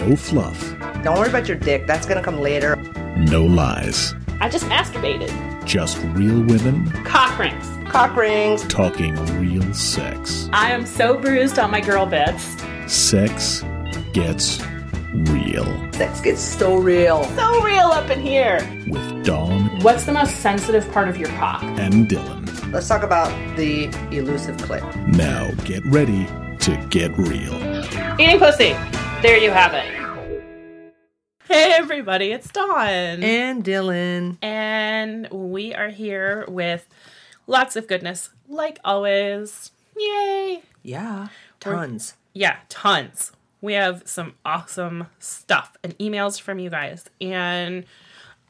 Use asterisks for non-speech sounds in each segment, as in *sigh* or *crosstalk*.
No fluff, Don't worry about your dick. That's gonna come later. no lies. I just masturbated. Just real women Cock rings. Cock rings. talking real sex. I am so bruised on my girl bits. Sex gets real. Sex gets so real. So real up in here. With Dawn What's the most sensitive part of your cock? and Dylan. Let's talk about the elusive clit. Now get ready to get real. Eating pussy. There you have it. Hey everybody, it's Dawn. And Dylan. And we are here with lots of goodness, like always. Yay! Yeah. Tons. Yeah, tons. We have some awesome stuff and emails from you guys, and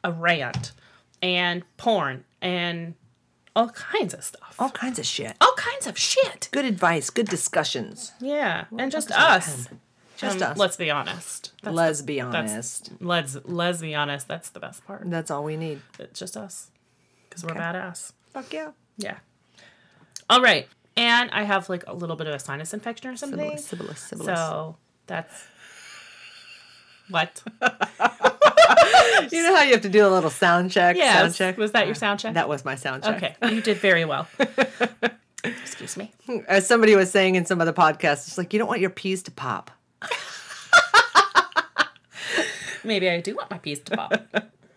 a rant, and porn, and all kinds of stuff. All kinds of shit. All kinds of shit. Good advice. Good discussions. Yeah, and just us. 10. Just Um, us. Let's be honest. That's Let's be honest. Let's let's be honest. That's the best part. That's all we need. It's just us, because we're badass. Fuck yeah. Yeah. All right, and I have like a little bit of a sinus infection or something. Sibyllus, Sibyllus, Sibyllus. So that's *laughs* what. You know how you have to do a little sound check? Sound check? Was that your sound check? That was my sound check. Okay, you did very well. *laughs* Excuse me. As somebody was saying in some other podcast, it's like you don't want your peas to pop. *laughs* Maybe I do want my piece to pop.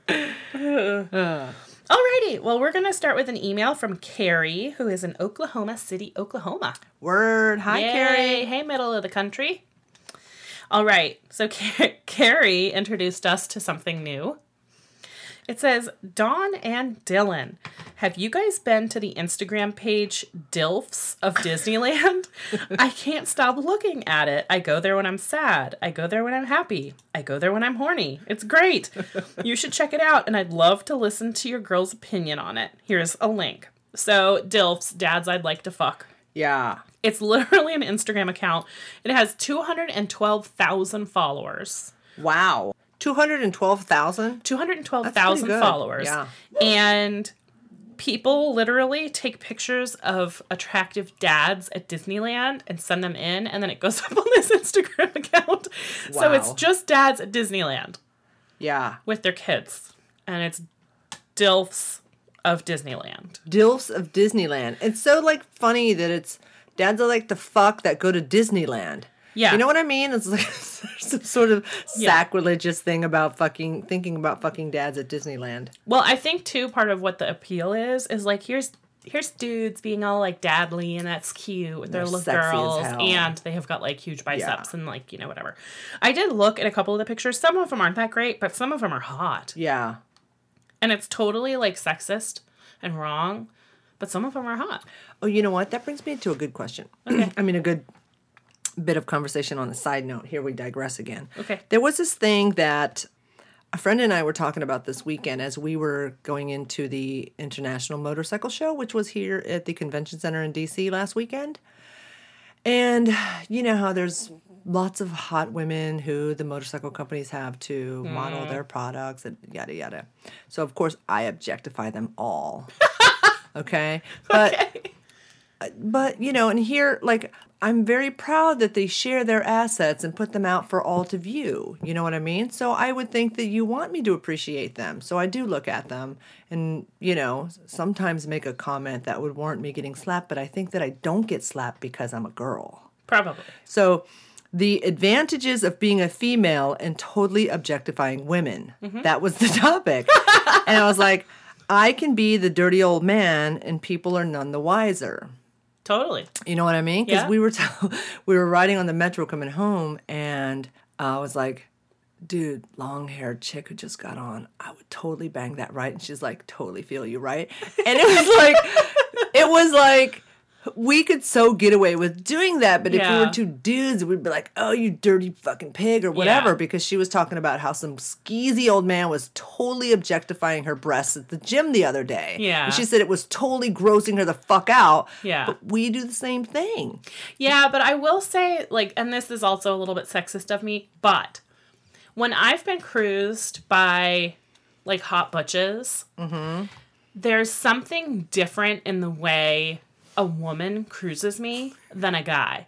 *laughs* Alrighty, well, we're going to start with an email from Carrie, who is in Oklahoma City, Oklahoma. Word. Hi, Yay. Carrie. Hey, middle of the country. All right, so Car- Carrie introduced us to something new. It says, Dawn and Dylan, have you guys been to the Instagram page DILFs of Disneyland? I can't stop looking at it. I go there when I'm sad. I go there when I'm happy. I go there when I'm horny. It's great. You should check it out, and I'd love to listen to your girl's opinion on it. Here's a link. So, DILFs, dads I'd like to fuck. Yeah. It's literally an Instagram account. It has 212,000 followers. Wow. 212,000? 212,000 followers. Yeah. And people literally take pictures of attractive dads at Disneyland and send them in, and then it goes *laughs* up on this Instagram account. Wow. So it's just dads at Disneyland Yeah. with their kids. And it's DILFs of Disneyland. Dilfs of Disneyland. It's so like funny that it's dads are like the fuck that go to Disneyland. Yeah. You know what I mean? It's like *laughs* some sort of Yeah. sacrilegious thing about fucking thinking about fucking dads at Disneyland. Well, I think too part of what the appeal is is like here's here's dudes being all like dadly and that's cute with their They're little girls and they have got like huge biceps and like you know whatever. I did look at a couple of the pictures. Some of them aren't that great, but some of them are hot, Yeah. and it's totally like sexist and wrong. But some of them are hot. Oh, you know what? That brings me to a good question. Okay. *clears throat* I mean, a good bit of conversation on a side note. Here we digress again. Okay. There was this thing that a friend and I were talking about this weekend as we were going into the International Motorcycle Show, which was here at the Convention Center in DC last weekend. And you know how there's lots of hot women who the motorcycle companies have to model mm. their products and yada yada. So of course I objectify them all. *laughs* okay? But but you know, and here like I'm very proud that they share their assets and put them out for all to view. You know what I mean? So I would think that you want me to appreciate them. So I do look at them and, you know, sometimes make a comment that would warrant me getting slapped, but I think that I don't get slapped because I'm a girl. Probably. So the advantages of being a female and totally objectifying women. Mm-hmm. That was the *laughs* topic. and I was like, I can be the dirty old man and people are none the wiser. Totally. You know what I mean? Because Yeah. we were t- *laughs* we were riding on the metro coming home, and I was like, "Dude, long haired chick who just got on, I would totally bang that right." And she's like, "Totally feel you right." And it was like, it was like we could so get away with doing that, but if we were two dudes, we'd be like, "Oh, you dirty fucking pig" or whatever, Yeah. because she was talking about how some skeezy old man was totally objectifying her breasts at the gym the other day. Yeah. and she said it was totally grossing her the fuck out. Yeah. But we do the same thing. Yeah, but I will say, like, and this is also a little bit sexist of me, but when I've been cruised by like hot butches, mm-hmm. there's something different in the way a woman cruises me than a guy.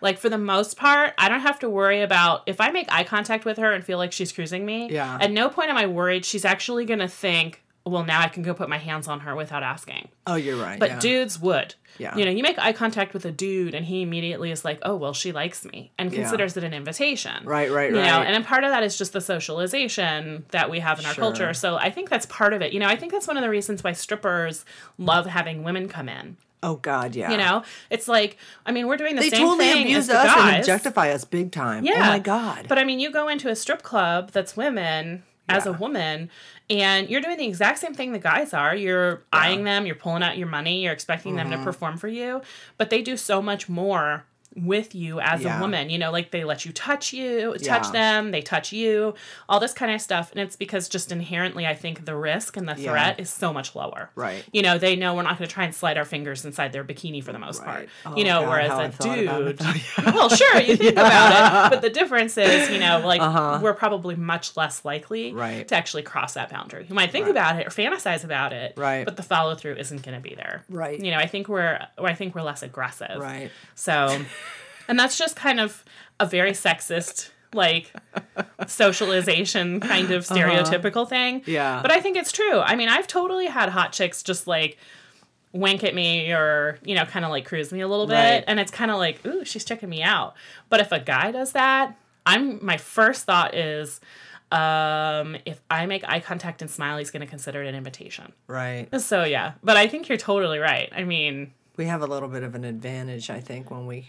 Like for the most part, I don't have to worry about if I make eye contact with her and feel like she's cruising me. Yeah. At no point am I worried she's actually gonna think, well, now I can go put my hands on her without asking. Oh, you're right. But yeah. dudes would. Yeah. You know, you make eye contact with a dude and he immediately is like, oh, well, she likes me and Yeah. considers it an invitation. Right, right, You know, and part of that is just the socialization that we have in our Sure. culture. So I think that's part of it. You know, I think that's one of the reasons why strippers love having women come in. Oh God, yeah. You know, it's like, I mean, we're doing the they same totally thing abuse as the us and guys. objectify us big time. Yeah. Oh my God. But I mean, you go into a strip club that's women as a woman, and you're doing the exact same thing the guys are. You're eyeing them, you're pulling out your money, you're expecting them Mm-hmm. to perform for you, but they do so much more with you as Yeah. a woman. You know, like they let you touch you, touch Yeah. them, they touch you, all this kind of stuff. And it's because just inherently, I think the risk and the Yeah. threat is so much lower. Right. You know, they know we're not going to try and slide our fingers inside their bikini for the most part. Oh, you know, God, whereas a I thought about it. dude, *laughs* *laughs* well, sure, you think *laughs* about it, but the difference is, you know, like Uh-huh. we're probably much less likely Right. to actually cross that boundary. You might think about it or fantasize about it, Right. But the follow through isn't going to be there, Right. You know, I think we're, I think we're less aggressive, right. So, and that's just kind of a very sexist, like socialization kind of stereotypical thing. Uh-huh. Yeah. But I think it's true. I mean, I've totally had hot chicks just like wink at me or, you know, kind of like cruise me a little bit. Right. And it's kind of like, ooh, she's checking me out. But if a guy does that, I'm, my first thought is, um, if I make eye contact and smile, he's going to consider it an invitation. Right. So yeah, but I think you're totally right. I mean, We have a little bit of an advantage, I think, when we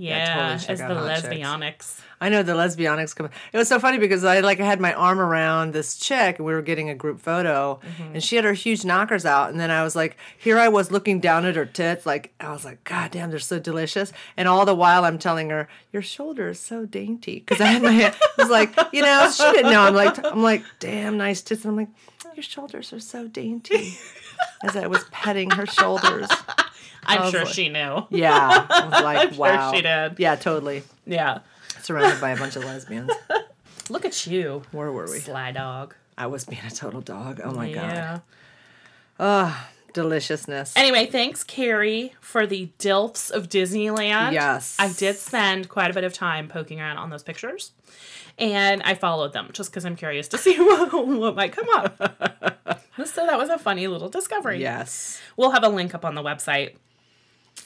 yeah, totally check as the hot chicks. lesbianics. I know the lesbianics come. It was so funny because I like I had my arm around this chick and we were getting a group photo Mm-hmm. and she had her huge knockers out and then I was like, here I was looking down at her tits like I was like, God damn, they're so delicious. And all the while I'm telling her, your shoulder is so dainty because I had my hand. I was like, you know, she didn't know. I'm like, I'm like, damn, nice tits. And I'm like, your shoulders are so dainty. As I was petting her shoulders. I'm sure like- she knew. Yeah, I was *laughs* like, sure wow. she did. Yeah, totally. Yeah. Surrounded by a bunch of lesbians. *laughs* Look at you, Where were we? sly dog. I was being a total dog. Oh my god. yeah. god. Deliciousness. Anyway, thanks, Carrie, for the DILFs of Disneyland. Yes. I did spend quite a bit of time poking around on those pictures. And I followed them just because I'm curious to see *laughs* what, what might come up. so that was a funny little discovery. yes. We'll have a link up on the website.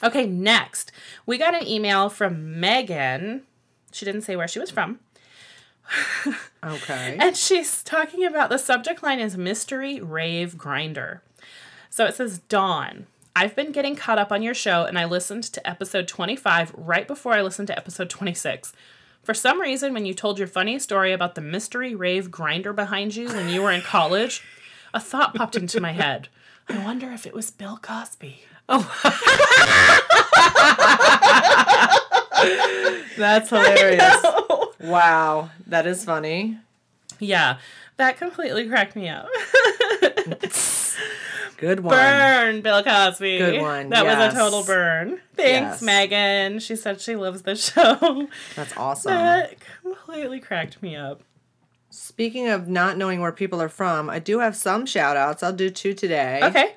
Okay, next, we got an email from Megan. She didn't say where she was from. *laughs* Okay. And she's talking about the subject line is mystery rave grinder. So it says Dawn. I've been getting caught up on your show and I listened to episode 25 right before I listened to episode 26. For some reason, when you told your funny story about the mystery rave grinder behind you when you were in college, a thought popped into my head. I wonder if it was Bill Cosby. *laughs* That's hilarious. wow. That is funny. Yeah, that completely cracked me up. *laughs* Good one. Burn, Bill Cosby. Good one, That was a total burn. Thanks, Yes. Megan. She said she loves the show. That's awesome. That completely cracked me up. Speaking of not knowing where people are from, I do have some shout outs. I'll do two today. Okay.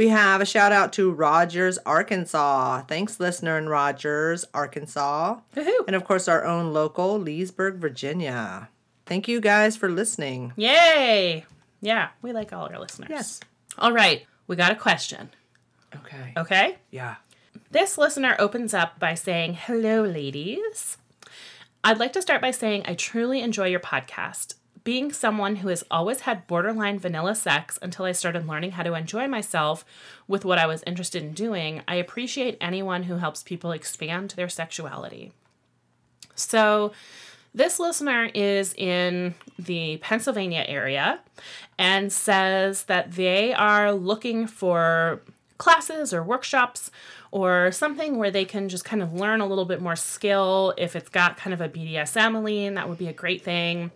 We have a shout out to Rogers, Arkansas. Thanks, listener in Rogers, Arkansas. Woohoo. And of course, our own local, Leesburg, Virginia. Thank you guys for listening. Yay. Yeah, we like all our listeners. Yes. All right, we got a question. Okay. Okay. Yeah. This listener opens up by saying, Hello, ladies. I'd like to start by saying I truly enjoy your podcast. Being someone who has always had borderline vanilla sex until I started learning how to enjoy myself with what I was interested in doing, I appreciate anyone who helps people expand their sexuality. So, this listener is in the Pennsylvania area and says that they are looking for classes or workshops or something where they can just kind of learn a little bit more skill. If it's got kind of a BDSM lean, that would be a great thing.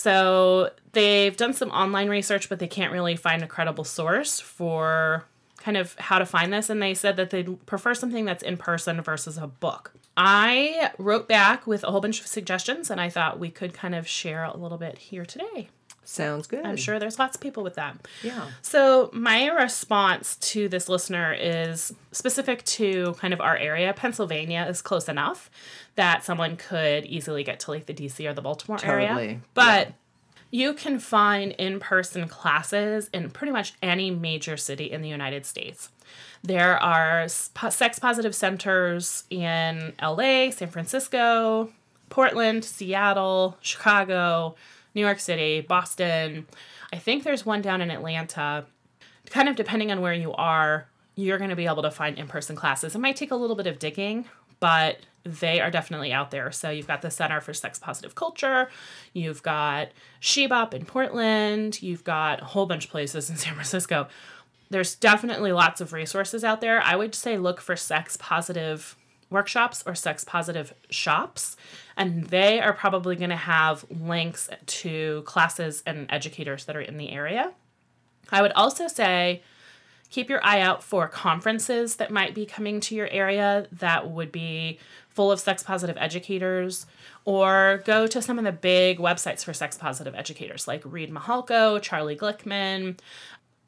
So they've done some online research, but they can't really find a credible source for kind of how to find this. And they said that they'd prefer something that's in person versus a book. I wrote back with a whole bunch of suggestions, and I thought we could kind of share a little bit here today. Sounds good. I'm sure there's lots of people with that. Yeah. So, my response to this listener is specific to kind of our area. Pennsylvania is close enough that someone could easily get to like the DC or the Baltimore area. Totally. But you can find in person classes in pretty much any major city in the United States. There are sex positive centers in LA, San Francisco, Portland, Seattle, Chicago, New York City, Boston. I think there's one down in Atlanta. Kind of depending on where you are, you're going to be able to find in person classes. It might take a little bit of digging, but they are definitely out there. So you've got the Center for Sex Positive Culture, you've got Shebop in Portland, you've got a whole bunch of places in *laughs* San Francisco. There's definitely lots of resources out there. I would say look for sex positive workshops or sex positive shops, and they are probably going to have links to classes and educators that are in the area. I would also say keep your eye out for conferences that might be coming to your area that would be full of sex positive educators or go to some of the big websites for sex positive educators like Reid Mihalko, Charlie Glickman,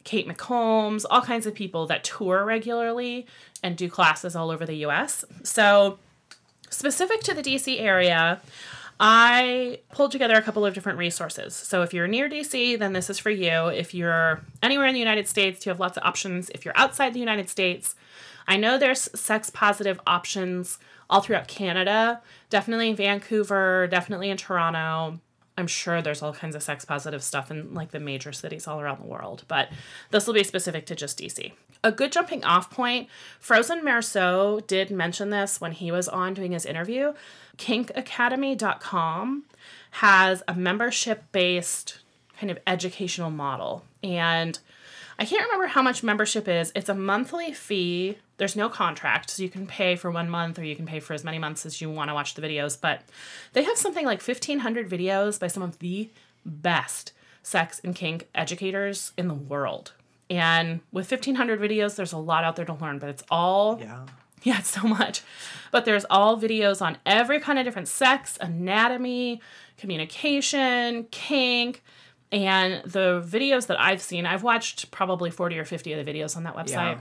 Kate McCombs, all kinds of people that tour regularly and do classes all over the US. So, specific to the DC area, I pulled together a couple of different resources. So, if you're near DC, then this is for you. If you're anywhere in the United States, you have lots of options. If you're outside the United States, I know there's sex positive options all throughout Canada, definitely in Vancouver, definitely in Toronto. I'm sure there's all kinds of sex positive stuff in like the major cities all around the world, but this will be specific to just DC. A good jumping off point, Frozen Marceau did mention this when he was on doing his interview. Kinkacademy.com has a membership based kind of educational model. And I can't remember how much membership is. It's a monthly fee. There's no contract, so you can pay for one month or you can pay for as many months as you want to watch the videos. But they have something like 1,500 videos by some of the best sex and kink educators in the world. And with 1,500 videos, there's a lot out there to learn, but it's all. Yeah. Yeah, it's so much. But there's all videos on every kind of different sex, anatomy, communication, kink, and the videos that I've seen, I've watched probably 40 or 50 of the videos on that website. Yeah.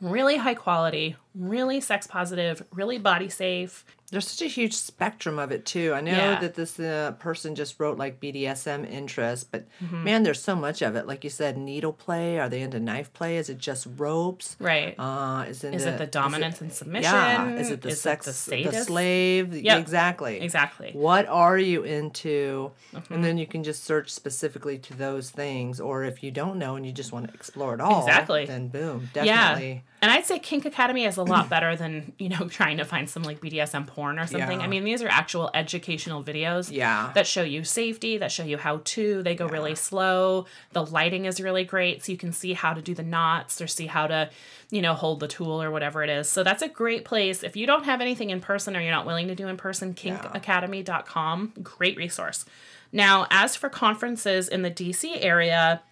Really high quality, really sex positive, really body safe. There's such a huge spectrum of it too. I know Yeah. that this uh, person just wrote like BDSM interest, but Mm-hmm. man, there's so much of it. Like you said, needle play. Are they into knife play? Is it just ropes? Right. Uh, is, Is it the dominance and submission? Yeah. Is it the Is it sex, the the, slave? Yep. Exactly. Exactly. What are you into? Mm-hmm. And then you can just search specifically to those things. Or if you don't know and you just want to explore it all, Exactly. then boom, definitely. Yeah. And I'd say Kink Academy is a lot better than, you know, *laughs* trying to find some like BDSM porn or something. Yeah. I mean, these are actual educational videos Yeah. that show you safety, that show you how to. They go really slow. The lighting is really great. So you can see how to do the knots or see how to, you know, hold the tool or whatever it is. So that's a great place. If you don't have anything in person or you're not willing to do in person, kinkacademy.com, great resource. Now, as for conferences in the DC area,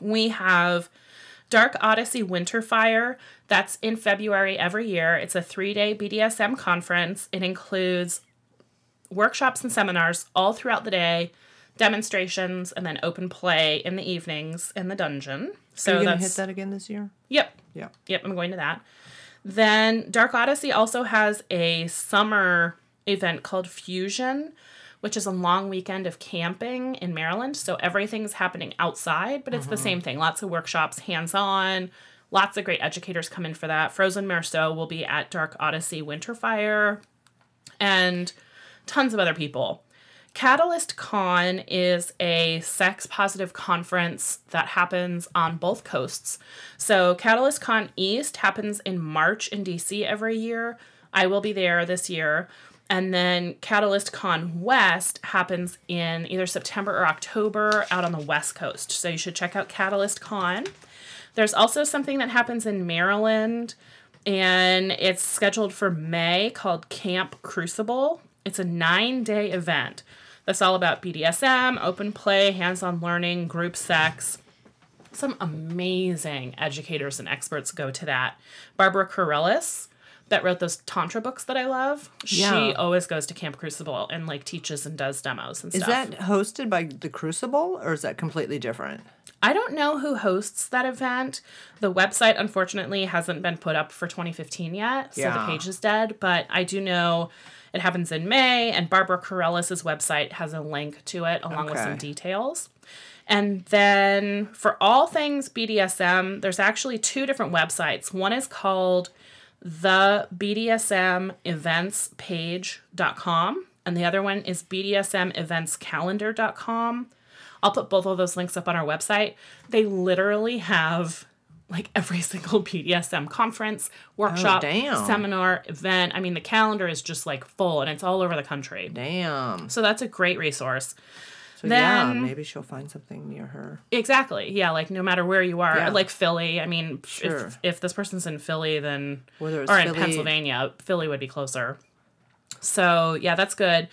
we have Dark Odyssey Winterfire. That's in February every year. It's a three day BDSM conference. It includes workshops and seminars all throughout the day, demonstrations, and then open play in the evenings in the dungeon. So Are you going to hit that again this year? yep, Yeah. Yep, I'm going to that. Then Dark Odyssey also has a summer event called Fusion, which is a long weekend of camping in Maryland. So everything's happening outside, but it's the mm-hmm. same thing. Lots of workshops, hands on. Lots of great educators come in for that. Frozen Marceau will be at Dark Odyssey Winterfire, and tons of other people. Catalyst Con is a sex positive conference that happens on both coasts. So, Catalyst Con East happens in March in DC every year. I will be there this year. And then Catalyst Con West happens in either September or October out on the West Coast. So, you should check out Catalyst Con. There's also something that happens in Maryland and it's scheduled for May called Camp Crucible. It's a nine day event that's all about BDSM, open play, hands on learning, group sex. Some amazing educators and experts go to that. Barbara Carrellas, that wrote those tantra books that I love. Yeah. She always goes to Camp Crucible and like teaches and does demos and Is stuff. that hosted by the Crucible or is that completely different? I don't know who hosts that event. The website, unfortunately, hasn't been put up for 2015 yet, so the page is dead. But I do know it happens in May, and Barbara Carrellas' website has a link to it along with some details. And then for all things BDSM, there's actually two different websites. One is called the BDSM events page.com, and the other one is BDSM events calendar.com. I'll put both of those links up on our website. They literally have like every *laughs* single BDSM conference, workshop, damn. seminar, event. I mean, the calendar is just like full and it's all over the country. Damn. So that's a great resource. So yeah, Then- maybe she'll find something near her. Exactly. Yeah, like no matter where you are, Yeah. like Philly. I mean, Sure. if if this person's in Philly, then Whether it's or in Pennsylvania, Philly would be closer. So yeah, that's good.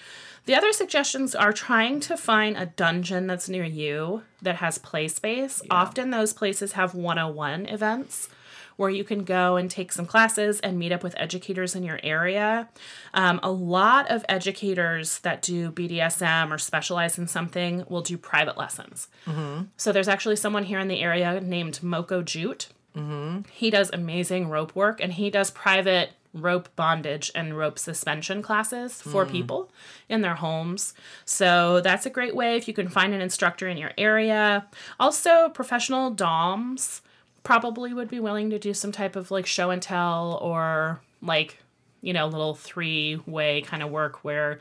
The other suggestions are trying to find a dungeon that's near you that has play space. Often those places have 101 events where you can go and take some classes and meet up with educators in your area. Um, a lot of educators that do BDSM or specialize in something will do private lessons. Mm-hmm. So there's actually someone here in the area named Moko Jute. Mm-hmm. He does amazing rope work and he does private rope bondage and rope suspension classes for hmm. people in their homes. So that's a great way if you can find an instructor in your area. Also, professional DOMs probably would be willing to do some type of like show and tell or like, you know, little three way kind of work where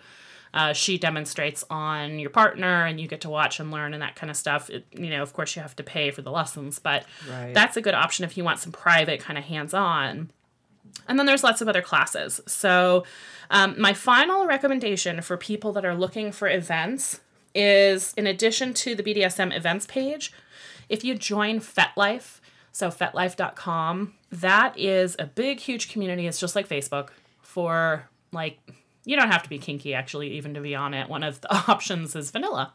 uh, she demonstrates on your partner and you get to watch and learn and that kind of stuff. It, you know, of course, you have to pay for the lessons, but Right. that's a good option if you want some private kind of hands on. And then there's lots of other classes. So, um, my final recommendation for people that are looking for events is in addition to the BDSM events page, if you join FetLife, so fetlife.com, that is a big, huge community. It's just like Facebook for like, you don't have to be kinky actually, even to be on it. One of the *laughs* options is vanilla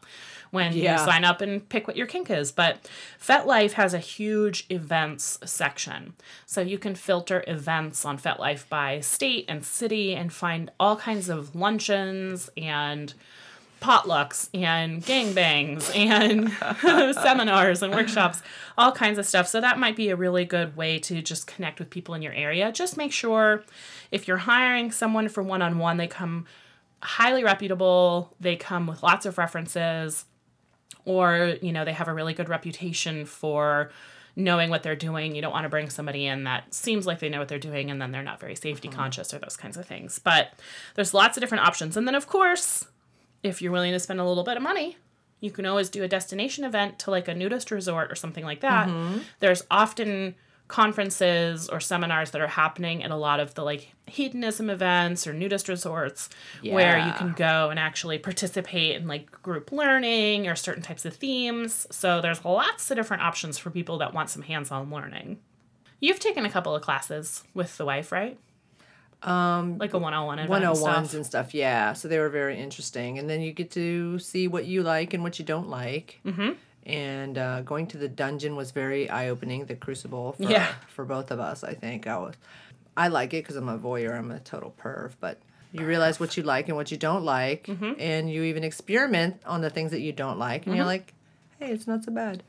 when Yeah. you sign up and pick what your kink is. But FetLife has a huge events section. So you can filter events on FetLife by state and city and find all kinds of luncheons and potlucks and gangbangs and *laughs* seminars and workshops, all kinds of stuff. So that might be a really good way to just connect with people in your area. Just make sure if you're hiring someone for one on one, they come highly reputable, they come with lots of references, or, you know, they have a really good reputation for knowing what they're doing. You don't want to bring somebody in that seems like they know what they're doing and then they're not very safety uh-huh. conscious or those kinds of things. But there's lots of different options. And then, of course, if you're willing to spend a little bit of money, you can always do a destination event to like a nudist resort or something like that. Mm-hmm. There's often conferences or seminars that are happening at a lot of the like hedonism events or nudist resorts where you can go and actually participate in like group learning or certain types of themes. So there's lots of different options for people that want some hands-on learning. You've taken a couple of classes with the wife, right? Um, like a one-on-one event and 101s stuff. and stuff. Yeah. So they were very interesting. And then you get to see what you like and what you don't like. Mm-hmm. And uh, going to the dungeon was very eye opening, the crucible for, Yeah. for both of us, I think. I was I like it because I'm a voyeur, I'm a total perv, but you realize what you like and what you don't like, Mm-hmm. and you even experiment on the things that you don't like, and you're like, hey, it's not so bad.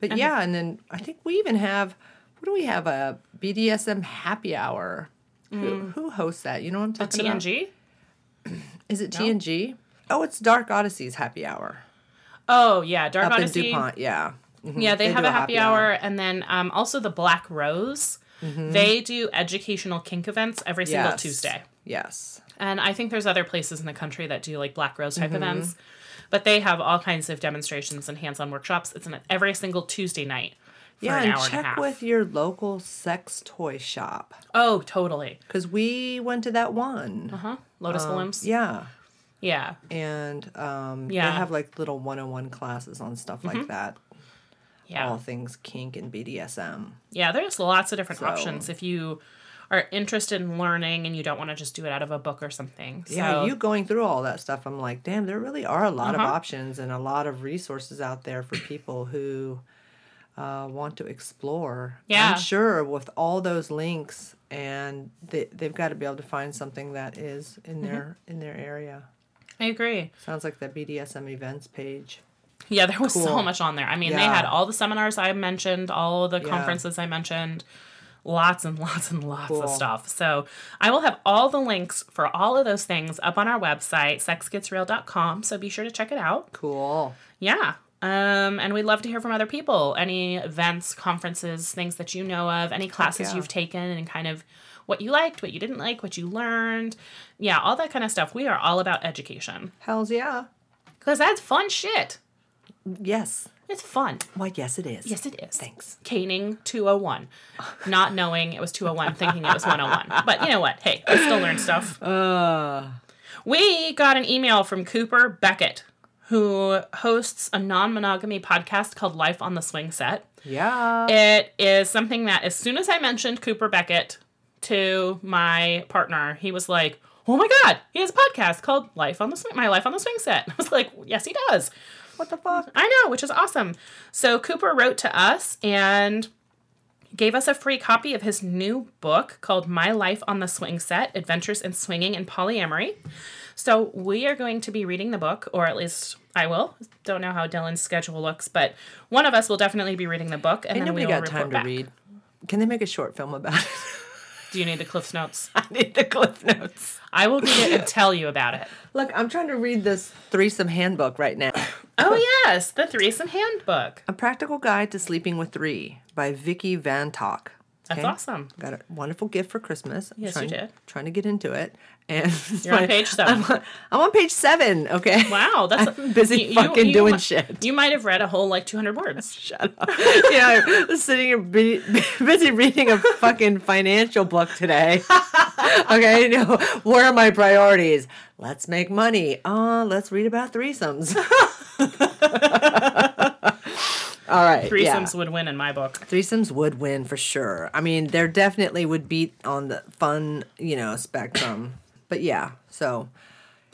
But yeah, and then I think we even have, what do we have? A BDSM happy hour. Who, who hosts that? You know what I'm Mm. A talking about? TNG? *clears throat* Is it TNG? Oh, it's Dark Odyssey's happy hour Oh yeah, Dark up Odyssey. in DuPont. Yeah. Mhm. Yeah, they, have a happy, hour, and then um, also the Black Rose. They do educational kink events every single Mm-hmm. Yes. Tuesday, Yes. and I think there's other places in the country that do like Black Rose type Mm-hmm. events, but they have all kinds of demonstrations and hands-on workshops. It's an every single Tuesday night Yeah, an and and check half. with your local sex toy shop oh, totally. because we went to that one. Uh huh. Lotus Blooms. Um, Yeah. Yeah. And um, Yeah. Mm-hmm. they have like little 101 classes on stuff like that. Yeah. All things kink and BDSM. Yeah, there's lots of different So- options if you are interested in learning and you don't want to just do it out of a book or something. Yeah, you going through all that stuff, I'm like, damn, there really are a lot Uh-huh. of options and a lot of resources out there for people who uh, want to explore. Yeah. I'm sure with all those links and they they've got to be able to find something that is in their in their area. I agree. Sounds like the BDSM events page. Yeah, there was so much on there. I mean, they had all the seminars I mentioned, all the Yeah. conferences I mentioned, lots and lots and lots Cool. of stuff. So I will have all the links for all of those things up on our website, sexgetsreal.com. So be sure to check it out. Cool. Yeah. Um, and we'd love to hear from other people. Any events, conferences, things that you know of, any classes yeah. you've taken, and kind of what you liked, what you didn't like, what you learned. Yeah, all that kind of stuff. We are all about education Hell's yeah. because that's fun shit. Yes. It's fun. Why, yes, it is. Yes, it is. Thanks. Caning 201. Not knowing it was 201, thinking it was 101. But you know what? Hey, I still learned stuff. Uh, We got an email from Cooper Beckett, who hosts a non monogamy podcast called Life on the Swing Set. yeah. It is something that, as soon as I mentioned Cooper Beckett to my partner, he was like, Oh my God, he has a podcast called Life on the Swing, My Life on the Swing Set. *laughs* I was like, Yes, he does. what the fuck? I know, which is awesome. So Cooper wrote to us and gave us a free copy of his new book called My Life on the Swing Set Adventures in Swinging and Polyamory. So we are going to be reading the book, or at least I will. Don't know how Dylan's schedule looks, but one of us will definitely be reading the book, and Ain't then we got time to back. read. Can they make a short film about it? *laughs* Do you need the Cliff's Notes? *laughs* I need the cliff notes. I will read it and tell you about it. *laughs* Look, I'm trying to read this threesome handbook right now. *coughs* Oh yes, the Threesome Handbook. A Practical Guide to Sleeping with Three by Vicki Vantoch. That's Okay? awesome. Got a wonderful gift for Christmas. I'm Yes, you did. Trying to get into it, and *laughs* You're on page seven. I'm on, I'm on page seven. Okay. Wow, that's *laughs* I'm busy fucking doing mi- shit. You might have read a whole like 200 words. *laughs* Shut up. you know, I was sitting here be, busy reading a fucking financial book today. okay, you know, what are my priorities? Let's make money. Uh, let's read about threesomes. All right. yeah. Threesomes would win in my book. Threesomes would win for sure. I mean, there definitely would beat on the fun, you know, spectrum. But yeah, so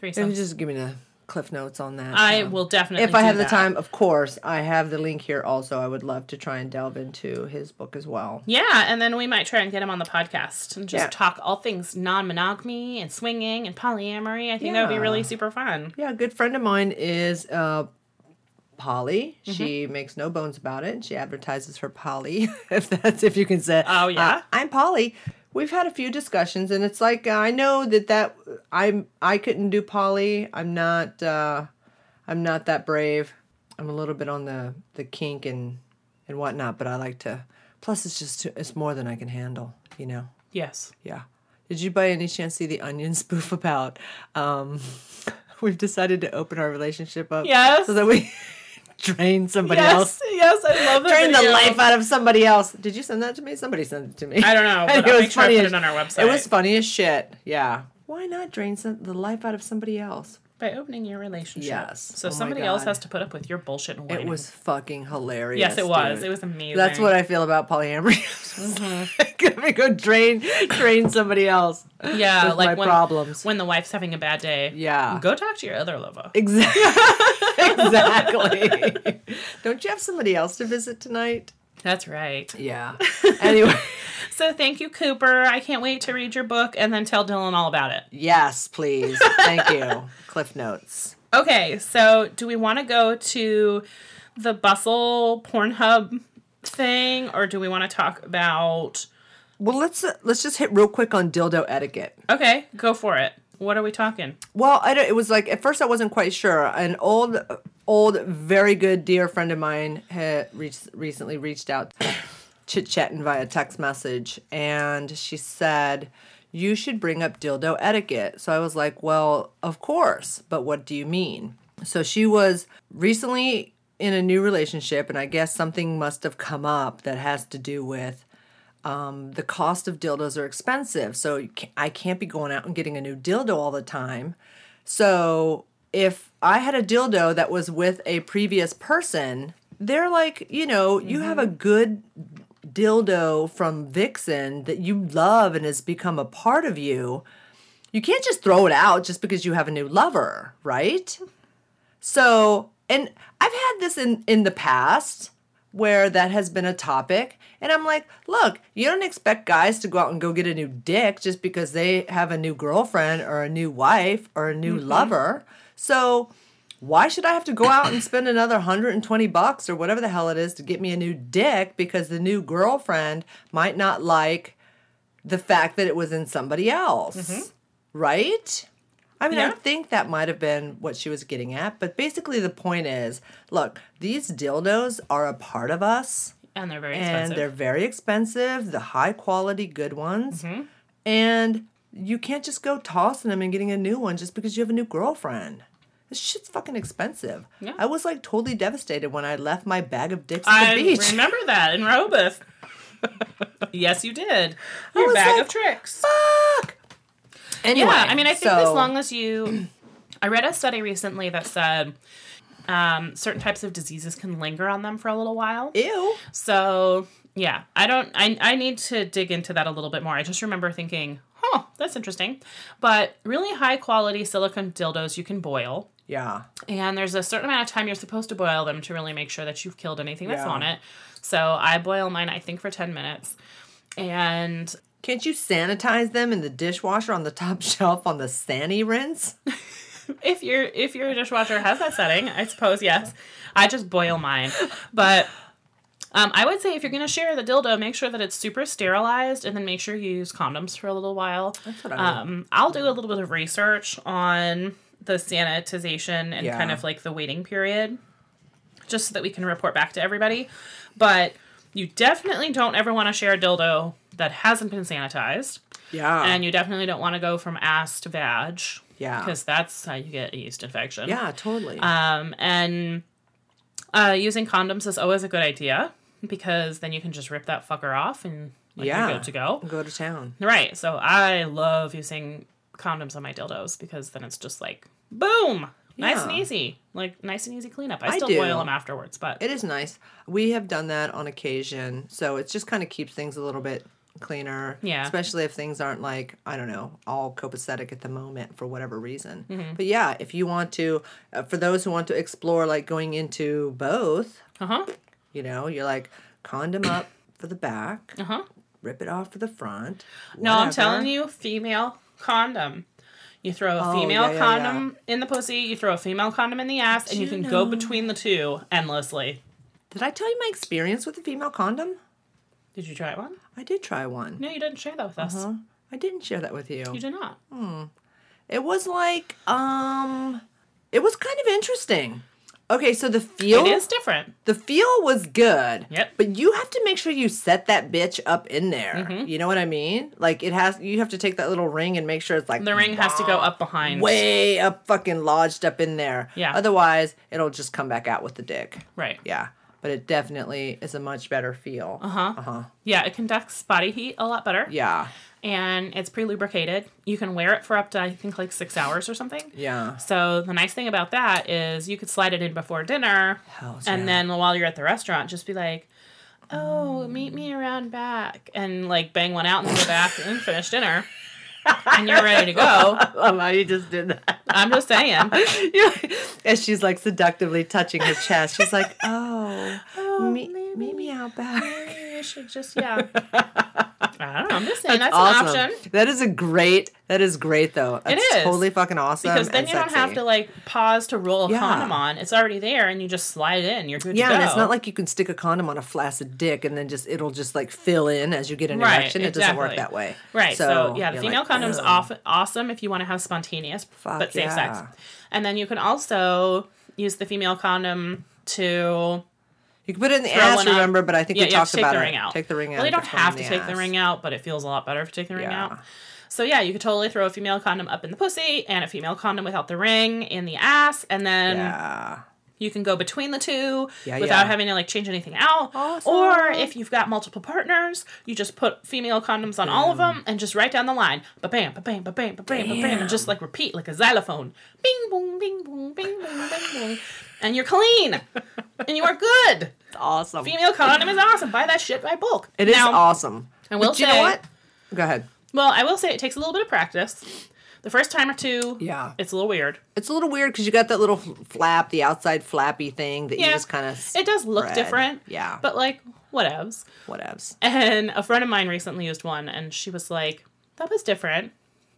maybe Threesomes. just give me the cliff notes on that. I so. will definitely. If I do have the time, of course. I have the link here also. I would love to try and delve into his book as well. Yeah, and then we might try and get him on the podcast and just Yeah. talk all things non-monogamy and swinging and polyamory. I think that would be really super fun. Yeah, a good friend of mine is uh, poly. Mm-hmm. She makes no bones about it. She advertises her poly, *laughs* if that's if you can say. Oh, yeah? Uh, I'm poly. We've had a few discussions, and it's like uh, I know that that I'm I couldn't do poly. I'm not uh, I'm not that brave. I'm a little bit on the the kink and and whatnot, but I like to. Plus, it's just it's more than I can handle. You know. Yes. Yeah. Did you by any chance see the Onion *laughs* spoof about um *laughs* we've decided to open our relationship up Yes. so that we drain somebody yes. else? Yes, I love that. Drain the life out of somebody else. Did you send that to me? Somebody sent it to me. I don't know, *laughs* And but I'll make sure I put it on our website. It was funny as shit. Yeah. Why not drain some, the life out of somebody else? By opening your relationship. Yes. So Oh somebody else has to put up with your bullshit and. It was fucking hilarious. Yes, it was. dude. It was amazing. That's what I feel about polyamory. Mm-hmm. *laughs* Let me go drain drain somebody else. Yeah, like when, problems. when the wife's having a bad day. Yeah. Go talk to your other lover. *laughs* *laughs* Exactly. exactly. Don't you have somebody else to visit tonight? That's right. Yeah. *laughs* Anyway, *laughs* So thank you, Cooper. I can't wait to read your book and then tell Dylan all about it. yes, please. Thank you. *laughs* Cliff notes. Okay, so do we want to go to the Bustle Pornhub thing, or do we want to talk about? Well, let's uh, let's just hit real quick on dildo etiquette. Okay, go for it. What are we talking? Well, I it was like at first I wasn't quite sure. An old, old, very good dear friend of mine had reached, recently reached out, *coughs* chit chatting via text message, and she said, "You should bring up dildo etiquette." So I was like, "Well, of course, but what do you mean?" So she was recently in a new relationship, and I guess something must have come up that has to do with um, the cost of dildos are expensive. So I can't be going out and getting a new dildo all the time. So if I had a dildo that was with a previous person, they're like, you know, you have a good dildo from Vixen that you love and has become a part of you. You can't just throw it out just because you have a new lover, right? So, and I've had this in in the past where that has been a topic. And I'm like, look, you don't expect guys to go out and go get a new dick just because they have a new girlfriend or a new wife or a new mm-hmm. lover. So why should I have to go out and spend another 120 bucks or whatever the hell it is to get me a new dick because the new girlfriend might not like the fact that it was in somebody else? Mm-hmm. Right? I mean, I think that might have been what she was getting at, but basically the point is, look, these dildos are a part of us And they're very and expensive. they're very expensive, the high quality good ones. Mm-hmm. And you can't just go tossing them and getting a new one just because you have a new girlfriend. This shit's fucking expensive. Yeah. I was like totally devastated when I left my bag of dicks at I the beach. remember that in Rehoboth. *laughs* yes, you did. Your bag like, of tricks. Fuck. Anyway, Yeah, I mean, I think so, as long as you, I read a study recently that said um, certain types of diseases can linger on them for a little while. ew. So yeah, I don't. I I need to dig into that a little bit more. I just remember thinking, huh, that's interesting. But really high quality silicone dildos you can boil. Yeah. And there's a certain amount of time you're supposed to boil them to really make sure that you've killed anything that's Yeah. on it. So I boil mine, I think, for 10 minutes. And Can't you sanitize them in the dishwasher on the top *laughs* shelf on the Sani rinse? *laughs* if your if your dishwasher has that setting, I suppose yes. I just boil mine. But um, I would say if you're gonna share the dildo, make sure that it's super sterilized, and then make sure you use condoms for a little while. That's what I would. Um, I'll do a little bit of research on the sanitization and Yeah. kind of like the waiting period, just so that we can report back to everybody. But you definitely don't ever want to share a dildo that hasn't been sanitized, Yeah. and you definitely don't want to go from ass to vag. Yeah. because that's how you get a yeast infection. yeah, totally. Um, and uh, using condoms is always a good idea because then you can just rip that fucker off and like, yeah. you're good to go. Go to town. Right. So I love using condoms on my dildos because then it's just like boom, nice and easy, like nice and easy cleanup. I, I still do. boil them afterwards, but It is nice. We have done that on occasion, so it just kind of keeps things a little bit cleaner. Yeah. Especially if things aren't like I don't know all copacetic at the moment for whatever reason. Mm-hmm. But yeah, if you want to, uh, for those who want to explore like going into both, uh huh, you know, you're like condom up *coughs* for the back, uh huh. rip it off for the front. No, I'm telling you, female condom. You throw a Oh, female yeah, yeah, condom in the pussy, you throw a female condom in the ass, and you can go between the two endlessly. Did I tell you my experience with a female condom? Did you try one? I did try one. No, you didn't share that with us. Huh? I didn't share that with you. You did not. Hmm. It was like, um, it was kind of interesting. Okay, so the feel It is different. the feel was good. Yep. But you have to make sure you set that bitch up in there. Mm-hmm. You know what I mean? Like it has you have to take that little ring and make sure it's like The ring has to go up behind. way up fucking lodged up in there. Yeah. Otherwise, it'll just come back out with the dick. Right. Yeah. But it definitely is a much better feel. Uh-huh. Uh-huh. Yeah, it conducts body heat a lot better. Yeah. And it's pre lubricated. You can wear it for up to, I think, like six hours or something. Yeah. So the nice thing about that is you could slide it in before dinner. Hells and yeah. then while you're at the restaurant, just be like, oh, meet me around back. And like bang one out and go back and finish dinner. And you're ready to go. I love how you just did that. I'm just saying. *laughs* As she's like seductively touching her chest, she's like, "Oh, *laughs* Oh, meet, meet me out back." You should just, yeah. *laughs* I don't know. I'm just saying that's, awesome. an option. That is a great. That is great though. That's is. totally fucking awesome. Because then and you don't have to like pause to roll a Yeah. condom on. It's already there and you just slide it in. You're good Yeah, to go. and it's not like you can stick a condom on a flaccid dick and then just it'll just like fill in as you get an Right, erection. It doesn't work that way. Right. So, yeah, the female like, condom's off, awesome if you want to have spontaneous Fuck but safe yeah. sex. And then you can also use the female condom to You can put it in the ass, remember? But I think yeah, we talked to take about the it. ring out. Take the ring out. Well, you don't put it in have to take the ring out, but it feels a lot better if you take the ring Yeah. out. So yeah, you could totally throw a female condom up in the pussy and a female condom without the ring in the ass, and then Yeah. you can go between the two Yeah, without having to like change anything out. Awesome. Or if you've got multiple partners, you just put female condoms on all of them and just write down the line. Ba bam, ba bam, ba bam, ba bam, ba bam, and just like repeat like a xylophone. Bing boom, bing boom, bing boom, bing boom. And you're clean. and you are good. It's awesome. Female condom is awesome. Buy that shit by bulk. It is now, awesome. I will but you know what? Go ahead. Well, I will say it takes a little bit of practice. The first time or two, Yeah. it's a little weird. It's a little weird because you got that little flap, the outside flappy thing that you Yeah. just kind of. It does look different. Yeah. But like, whatevs. Whatevs. And a friend of mine recently used one, and she was like, "That was different."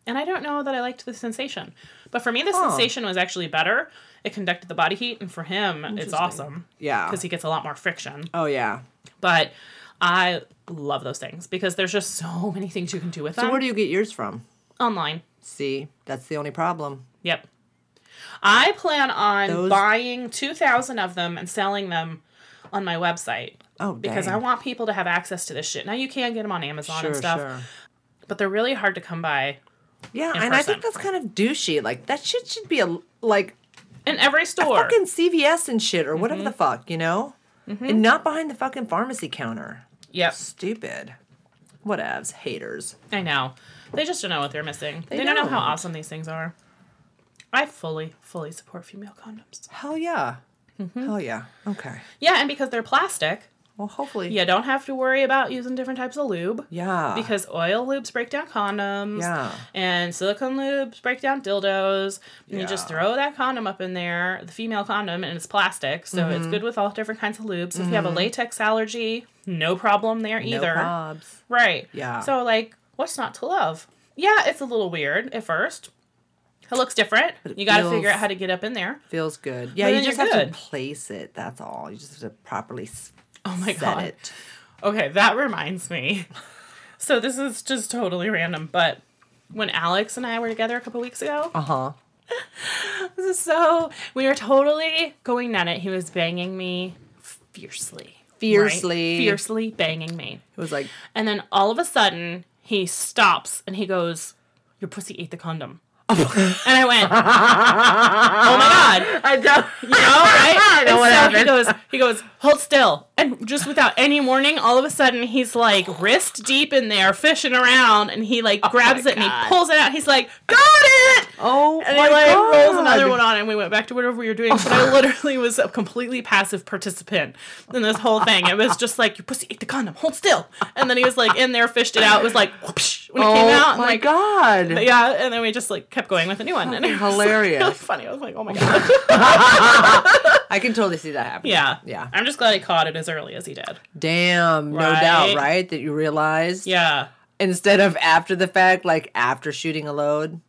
And I don't know that I liked the sensation, but for me, the sensation was actually better. It conducted the body heat, and for him, it's awesome Yeah. because he gets a lot more friction. Oh yeah. But I love those things because there's just so *laughs* many things you can do with them. So where do you get yours from? online. See, that's the only problem. Yep. I plan on Those- buying 2,000 of them and selling them on my website. Oh, dang. Because I want people to have access to this shit. Now you can get them on Amazon Sure, and stuff, sure. but they're really hard to come by Yeah, and I think that's kind of douchey. Like that shit should be a like in every store. fucking CVS and shit or Mm-hmm. whatever the fuck, you know, and not behind the fucking pharmacy counter. Yep, Stupid. Whatevs. Haters. I know. They just don't know what they're missing. They, don't know how awesome these things are. I fully, fully support female condoms. Hell yeah. Mm-hmm. Hell yeah. Okay. Yeah, and because they're plastic, Well, hopefully. you don't have to worry about using different types of lube. Yeah. Because oil lubes break down condoms. Yeah. And silicone lubes break down dildos. And you just throw that condom up in there, the female condom, and it's plastic. So Mm-hmm. it's good with all different kinds of lubes. If you have a latex allergy, no problem there no either. probs. Right. Yeah. So, like, what's not to love? Yeah, it's a little weird at first. It looks different. it You got to figure out how to get up in there. Feels good. Yeah, you just have good. to place it. That's all. You just have to properly *laughs* Oh my god. it. Okay, that reminds me. So this is just totally random, but when Alex and I were together a couple weeks ago, Uh huh. this *laughs* is so we were totally going at it. He was banging me fiercely. right? Fiercely. Fiercely banging me. It was like, And then all of a sudden he stops and he goes, Your pussy ate the condom. *laughs* and I went, Oh my god. I don't. You know, right? I know And what so happened. He goes, he goes, hold still. And just without any warning, all of a sudden he's like wrist deep in there fishing around and he like oh grabs it and he pulls it out. He's like, got it! Oh And he like god. rolls another one on and we went back to whatever we were doing. But I *laughs* literally was a completely passive participant in this whole thing. It was just like, You pussy ate the condom, hold still. And then he was like in there, fished it out. It was like whoopsh when it Oh came out. and, my like, god. Yeah, and then we just like kept going with a new one. And it was Hilarious. *laughs* really funny. I was like, oh my god. *laughs* I can totally see that happening. Yeah. Yeah. I'm just glad he caught it as early as he did. Damn. No Right? doubt, right? That you realized. Yeah. Instead of after the fact, like after shooting a load.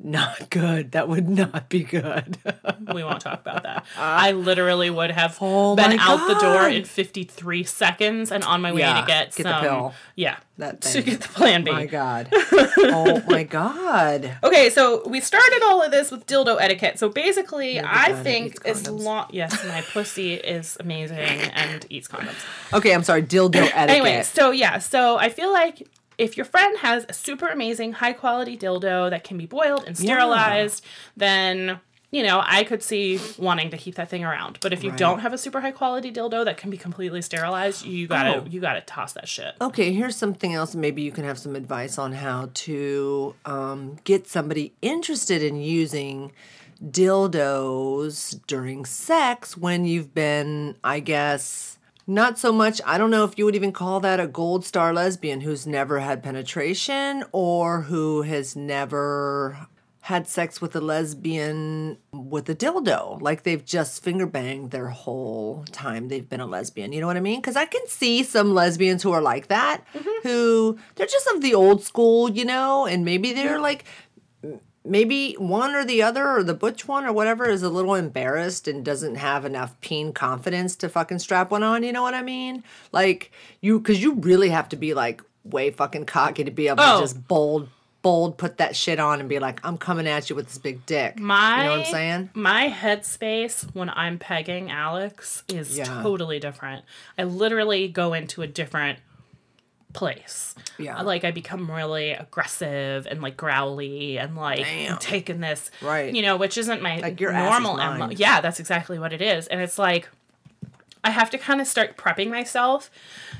Not good. That would not be good. *laughs* We won't talk about that. Uh, I literally would have Oh been out the door in 53 seconds and on my way Yeah, to get, get the some. pill. Yeah. That *laughs* To get the plan B. my god. *laughs* Oh my god. Okay, so we started all of this with dildo etiquette. So basically, I think as long yes, my pussy is amazing and eats condoms. Okay, I'm sorry. Dildo *coughs* etiquette. Anyway, so yeah, so I feel like if your friend has a super amazing high quality dildo that can be boiled and sterilized, then you know, I could see wanting to keep that thing around. But if you Right. don't have a super high quality dildo that can be completely sterilized, you gotta Oh. you gotta toss that shit. Okay, here's something else. Maybe you can have some advice on how to um, get somebody interested in using dildos during sex when you've been, I guess, not so much. I don't know if you would even call that a gold star lesbian who's never had penetration or who has never had sex with a lesbian with a dildo. Like they've just finger banged their whole time they've been a lesbian. You know what I mean? Because I can see some lesbians who are like that, mm-hmm. who they're just of the old school, you know, and maybe they're like, maybe one or the other or the butch one or whatever is a little embarrassed and doesn't have enough peen confidence to fucking strap one on. You know what I mean? Like you, because you really have to be like way fucking cocky to be able Oh. to just bold, bold, put that shit on and be like, I'm coming at you with this big dick. My you know what I'm saying? My headspace when I'm pegging Alex is Yeah. totally different. I literally go into a different place. Yeah. Like I become really aggressive and like growly and like taking this Right. you know, which isn't my Like, your normal. MO. Yeah, that's exactly what it is. And it's like I have to kind of start prepping myself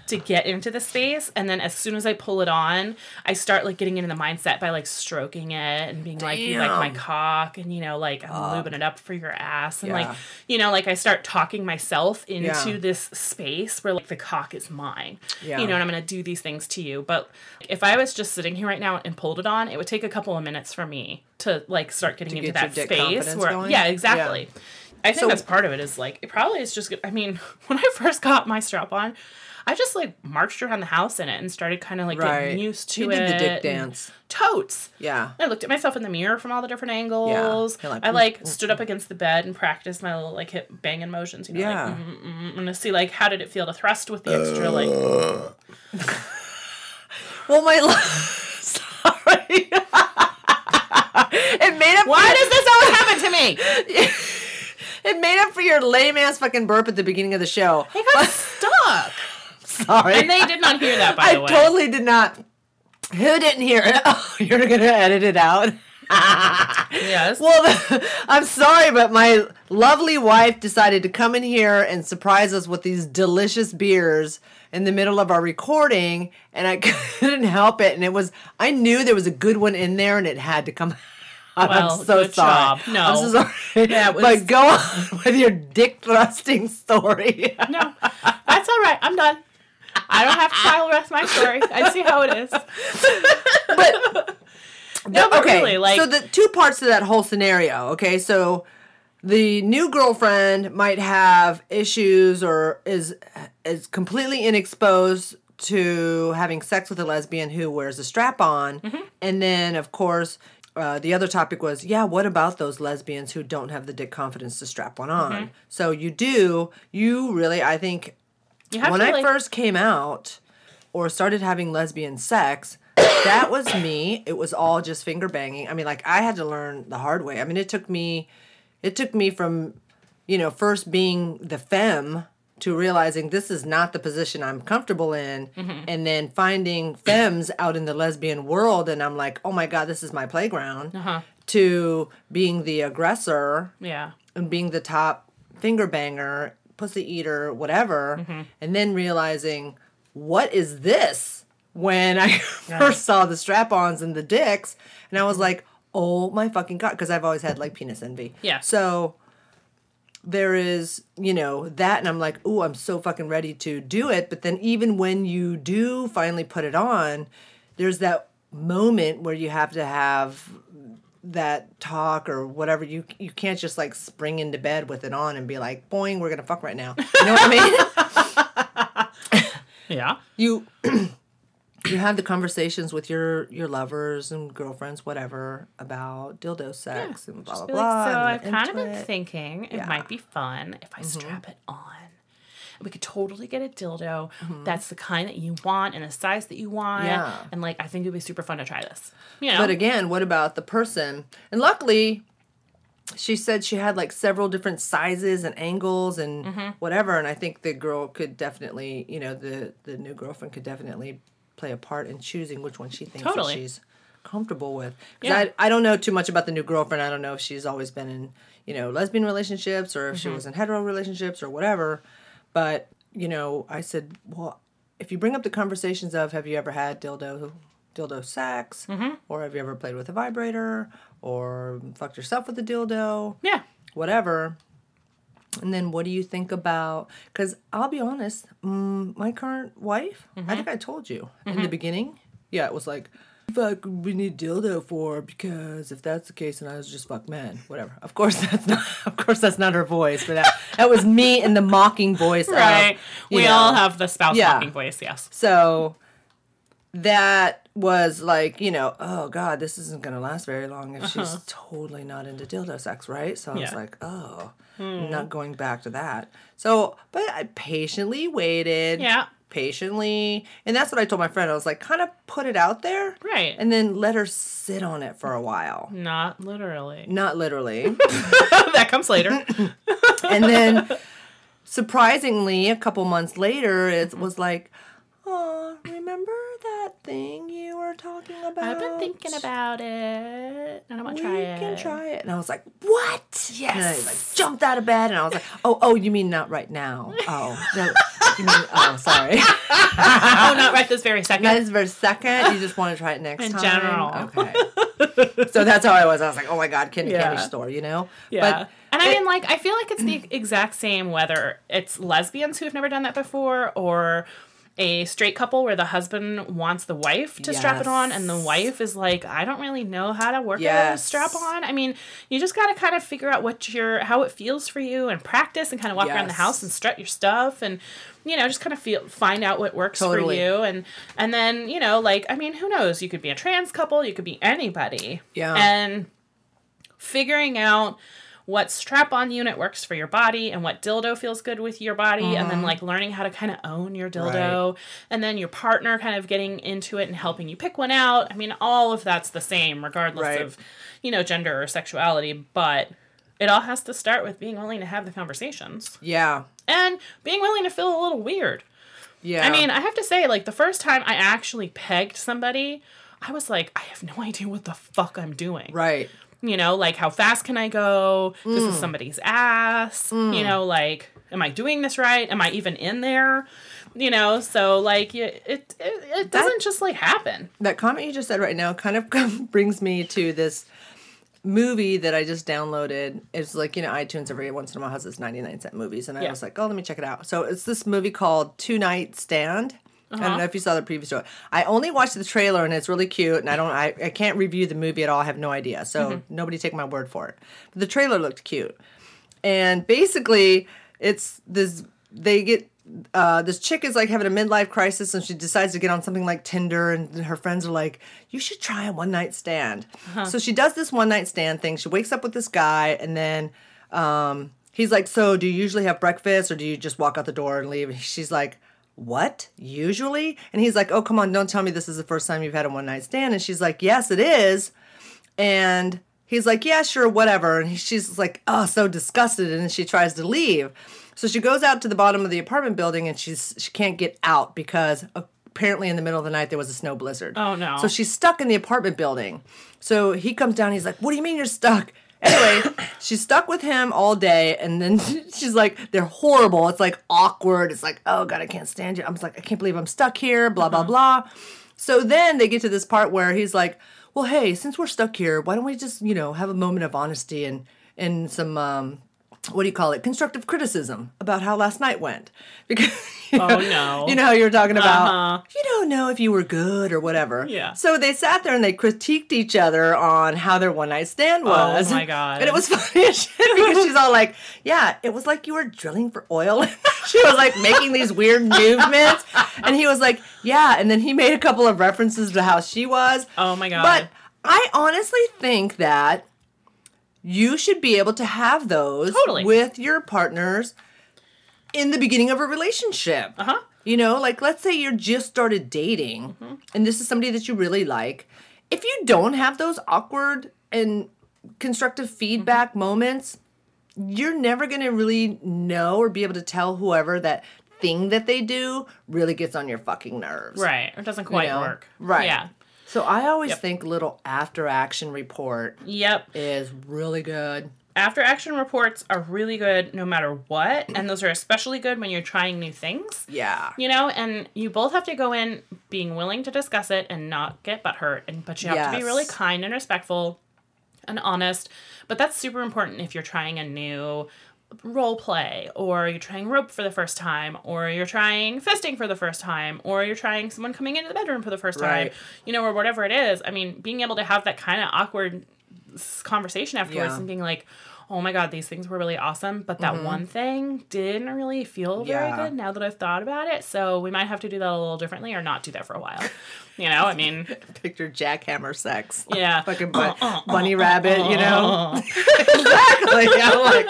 to get into the space. And then as soon as I pull it on, I start like getting into the mindset by like stroking it and being like, you like my cock and, you know, like I'm lubing it up for your ass. And Yeah. like, you know, like I start talking myself into Yeah. this space where like the cock is mine. Yeah. You know, and I'm going to do these things to you. But if I was just sitting here right now and pulled it on, it would take a couple of minutes for me to like start getting into get that space where, going? yeah, exactly. I think So- that's part of it is like it probably is just good. I mean, *laughs* when I first got my strap on, I just like marched around the house in it and started kind of like Right. getting used to You it. did the dick dance. Totes. Yeah. I looked at myself in the mirror from all the different angles. You're like, I mm, like stood up against the bed and practiced my little like hip banging motions. You know, Yeah. like, mm, mm, mm, and to see like how did it feel to thrust with the extra like. *laughs* Well, my lo- *laughs* sorry. it made up. Why does this always happen to me? It made up for your lame ass fucking burp at the beginning of the show? I got stuck, *laughs* Sorry. and they did not hear that. By I the way, I totally did not. Who didn't hear it? *laughs* Oh, you're gonna edit it out. *laughs* yes. Well, I'm sorry, but my lovely wife decided to come in here and surprise us with these delicious beers in the middle of our recording, and I couldn't help it. And it was, I knew there was a good one in there, and it had to come out. Well, I'm so sorry. job. No. I'm so sorry. That was- But go on *laughs* with your dick thrusting story. *laughs* No, that's all right. I'm done. I don't have to the rest of my story. I see how it is. *laughs* no, but okay, really, like, so the two parts to that whole scenario. Okay, so the new girlfriend might have issues or is is completely inexposed to having sex with a lesbian who wears a strap on, Mm-hmm. and then of course. Uh, the other topic was, yeah, what about those lesbians who don't have the dick confidence to strap one on? Mm-hmm. So you do, you really, I think, when I first came out or started having lesbian sex, that was me. It was all just finger banging. I mean, like I had to learn the hard way. I mean, it took me, it took me from, you know, first being the femme to realizing this is not the position I'm comfortable in, Mm-hmm. and then finding femmes out in the lesbian world, and I'm like, oh my god, this is my playground. Uh-huh. To being the aggressor yeah, and being the top finger banger, pussy eater, whatever, Mm-hmm. and then realizing what is this when I *laughs* first saw the strap-ons and the dicks, and I was like, oh my fucking god, because I've always had like penis envy. Yeah. So there is, you know, that, and I'm like, oh, I'm so fucking ready to do it. But then even when you do finally put it on, there's that moment where you have to have that talk or whatever. You you can't just like spring into bed with it on and be like boing we're gonna fuck right now. You know what i mean? *laughs* Yeah, you *clears throat* you have the conversations with your your lovers and girlfriends whatever about dildo sex and blah blah Be blah like, so I've kind of been it. thinking it Yeah. Mm-hmm. might be fun if I strap it on. We could totally get a dildo that's the kind that you want and the size that you want. Mm-hmm. Yeah. And like, I think it'd be super fun to try this. You know? But again, what about the person? And luckily, she said she had like several different sizes and angles and Mm-hmm. whatever. And I think the girl could definitely, you know, the the new girlfriend could definitely play a part in choosing which one she thinks Totally. she's comfortable with. 'Cause Yeah. I I don't know too much about the new girlfriend. I don't know if she's always been in you know lesbian relationships or if Mm-hmm. she was in hetero relationships or whatever. But you know, I said, well, if you bring up the conversations of have you ever had dildo dildo sex Mm-hmm. or have you ever played with a vibrator or fucked yourself with a dildo yeah. whatever and then what do you think about because i'll be honest mm, my current wife i think i told you in the beginning yeah it was like fuck we need dildo for because if that's the case then i was just fuck men whatever of course *laughs* that's not of course that's not her voice but that, that was me in the mocking voice Right. you we know. all have the spouse Yeah. talking voice, yes. So that was like, you know, oh God, this isn't gonna last very long if she's totally not into dildo sex, right? So I was Uh-huh. Yeah. Hmm. like, oh, I'm not going back to that. So, but I patiently waited. Yeah. Patiently. And that's what I told my friend. I was like, kind of put it out there. Right. And then let her sit on it for a while. Not literally. *laughs* Not literally. that comes later. *laughs* and then surprisingly a couple months later it was like oh remember that thing you were talking about? I've been thinking about it, and I want We to try it. We can try it. And I was like, what? Yes. And I like jumped out of bed and I was like, oh, oh, you mean not right now? Oh, no, you mean, oh, sorry. *laughs* oh, not right this very second. That is for a second. You just want to try it next In time. general. Okay. so that's how I was. I was like, oh my god, candy Yeah. candy store, you know? Yeah. and I mean, like, I feel like it's the exact same whether it's lesbians who have never done that before or a straight couple where the husband wants the wife to strap it on and the wife is like, I don't really know how to work a strap on. I mean, you just got to kind of figure out what your, how it feels for you and practice and kind of walk around the house and strut your stuff and, you know, just kind of feel, find out what works for you. And, and then, you know, like, I mean, who knows? You could be a trans couple, you could be anybody. Yeah. And, figuring out what strap on unit works for your body and what dildo feels good with your body and then mm-hmm. like learning how to kind of own your dildo and then your partner kind of getting into it and helping you pick one out i mean all of that's the same regardless Right. of you know gender or sexuality but it all has to start with being willing to have the conversations Yeah. and being willing to feel a little weird Yeah. I mean, I have to say, like, the first time I actually pegged somebody, I was like, I have no *laughs* idea what the fuck I'm doing. right. You know, like, how fast can I go? This Mm. is somebody's ass. You know, like, am I doing this right? Am I even in there? You know, so, like, it, it, it doesn't just, like, happen. That comment you just said right now kind of *laughs* brings me to this movie that I just downloaded. It's like, you know, iTunes every once in a while has this 99 cent movies. And I Yeah. was like, oh, let me check it out. So it's this movie called Two Night Stand. I Uh-huh. don't know if you saw the previous it. I only watched the trailer and it's really cute. And I don't, I, I can't review the movie at all. I have no idea. So Mm-hmm. nobody take my word for it. But the trailer looked cute. And basically, it's this, they get, uh, this chick is like having a midlife crisis and she decides to get on something like Tinder and her friends are like, you should try a one night stand. So she does this one night stand thing. She wakes up with this guy and then um, he's like, so do you usually have breakfast or do you just walk out the door and leave? She's like, what? Usually? And he's like, oh, come on, don't tell me this is the first time you've had a one night stand. And she's like, yes, it is. And he's like, yeah, sure, whatever. And she's like, oh, so disgusted. And she tries to leave. So she goes out to the bottom of the apartment building and she's she can't get out because apparently in the middle of the night there was a snow blizzard. Oh, no. So she's stuck in the apartment building. So he comes down, he's like, What do you mean you're stuck? Anyway, she's stuck with him all day, and then *laughs* she's like, They're horrible. It's like awkward. It's like, Oh God, I can't stand you. I'm just like, I can't believe I'm stuck here, blah, blah, blah. So then they get to this part where he's like, Well, hey, since we're stuck here, why don't we just, you know, have a moment of honesty and and some um what do you call it? Constructive criticism about how last night went. *laughs* Because you know, Oh, no. *laughs* You know how you were talking about Uh-huh. you don't know if you were good or whatever. Yeah. So they sat there and they critiqued each other on how their one night stand was. Oh, my God. *laughs* And it was funny as shit because she's all like, Yeah, it was like you were drilling for oil. she was like making these weird movements. And he was like, Yeah. And then he made a couple of references to how she was. Oh, my God. But I honestly think that you should be able to have those Totally. with your partners in the beginning of a relationship. Uh huh. You know, like let's say you're just started dating Mm-hmm. and this is somebody that you really like. If you don't have those awkward and constructive feedback Mm-hmm. moments, you're never going to really know or be able to tell whoever that thing that they do really gets on your fucking nerves. Right. It doesn't you quite know? work. Right. Yeah. So I always Yep. think little after action report Yep. is really good. After action reports are really good no matter what, and those are especially good when you're trying new things. Yeah. You know, and you both have to go in being willing to discuss it and not get butthurt, and but you have to be really kind and respectful and honest. But that's super important if you're trying a new role play, or you're trying rope for the first time, or you're trying fisting for the first time, or you're trying someone coming into the bedroom for the first time, you know, or whatever it is. I mean, being able to have that kind of awkward conversation afterwards Yeah. and being like, oh my god, these things were really awesome, but that mm-hmm. one thing didn't really feel very Yeah. good now that I've thought about it. So we might have to do that a little differently or not do that for a while. *laughs* You know, I mean, *laughs* Picture jackhammer sex. yeah. *laughs* Fucking bun- uh, uh, uh, bunny rabbit, you know? exactly. I'm like,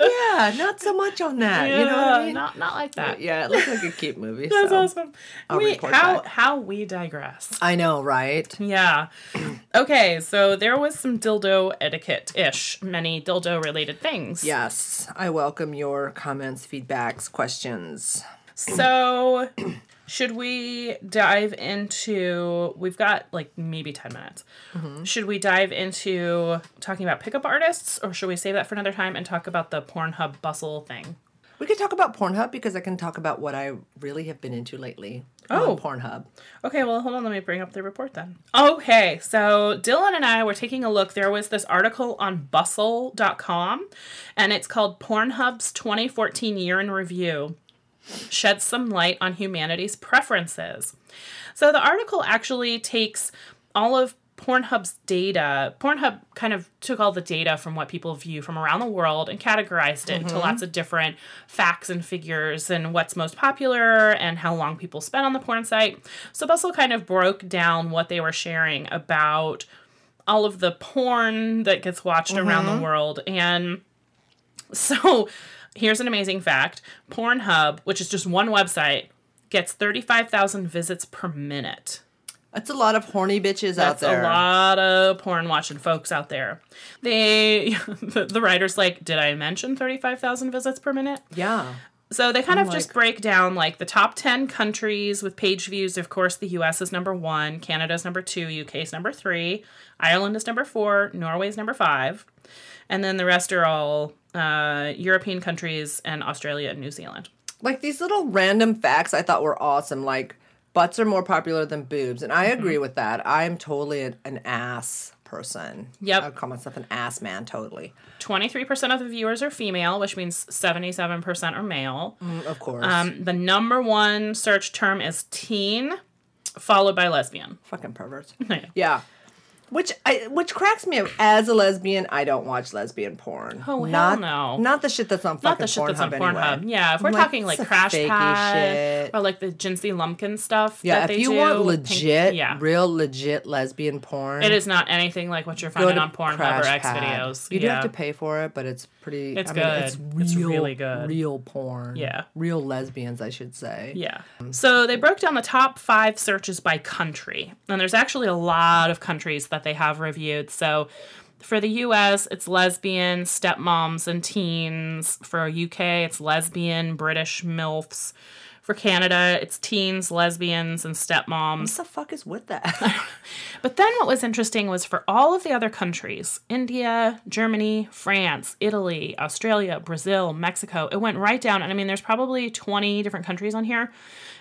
yeah, not so much on that. you know what I mean? Not not like that. yeah, it looks like a cute movie. That's so. awesome. I'll we, how back. how we digress. I know, right? Yeah. *clears throat* Okay, so there was some dildo etiquette ish, many dildo related things. Yes. I welcome your comments, feedbacks, questions. So, *clears throat* should we dive into? We've got like maybe 10 minutes. Mm-hmm. Should we dive into talking about pickup artists or should we save that for another time and talk about the Pornhub bustle thing? We could talk about Pornhub because I can talk about what I really have been into lately Oh. on Pornhub. Okay, well, hold on. Let me bring up the report then. Okay, so Dylan and I were taking a look. There was this article on bustle.com, and it's called Pornhub's 2014 Year in Review Sheds Some Light on Humanity's Preferences. So the article actually takes all of Pornhub's data. Pornhub kind of took all the data from what people view from around the world and categorized it into mm-hmm. lots of different facts and figures and what's most popular and how long people spend on the porn site. So Bustle kind of broke down what they were sharing about all of the porn that gets watched around the mm-hmm. world and so here's an amazing fact Pornhub, which is just one website, gets 35,000 visits per minute. That's a lot of horny bitches out That's there. a lot of porn watching folks out there. They, *laughs* the, the writer's like, did I mention 35,000 visits per minute? Yeah. So they kind of I'm just like- break down like the top 10 countries with page views. Of course, the US is number one, Canada is number two, UK is number three, Ireland is number four, Norway is number five. And then the rest are all uh, European countries and Australia and New Zealand. Like these little random facts I thought were awesome. Like butts are more popular than boobs. And I Mm-hmm. agree with that. I'm totally an, an ass person. Yep. I call myself an ass man, totally. 23% of the viewers are female, which means 77% are male. Mm, Of course. Um, the number one search term is teen, followed by lesbian. Fucking perverts. *laughs* Yeah. Yeah. Which I which cracks me up. As a lesbian, I don't watch lesbian porn. Oh, hell not, no. Not the shit that's on fucking Not the shit that's on Pornhub Pornhub. anyway. Yeah, if we're like, talking like Crash Pad shit." or like the Jincey Lumpkin stuff. Yeah, that if they you do, want pink- legit, yeah, real legit lesbian porn, it is not anything like what you're finding on Pornhub or X videos. You do have to pay for it, but it's pretty. It's I mean, it's good. real, It's really good. Real porn. Yeah. Real lesbians, I should say. Yeah. So they broke down the top five searches by country. And there's actually a lot of countries that they have reviewed. So for the US, it's lesbian, stepmoms, and teens. For UK, it's lesbian, British MILFs. For Canada, it's teens, lesbians, and stepmoms. What the fuck is with that? *laughs* But then what was interesting was for all of the other countries India, Germany, France, Italy, Australia, Brazil, Mexico it went right down. And I mean, there's probably 20 different countries on here.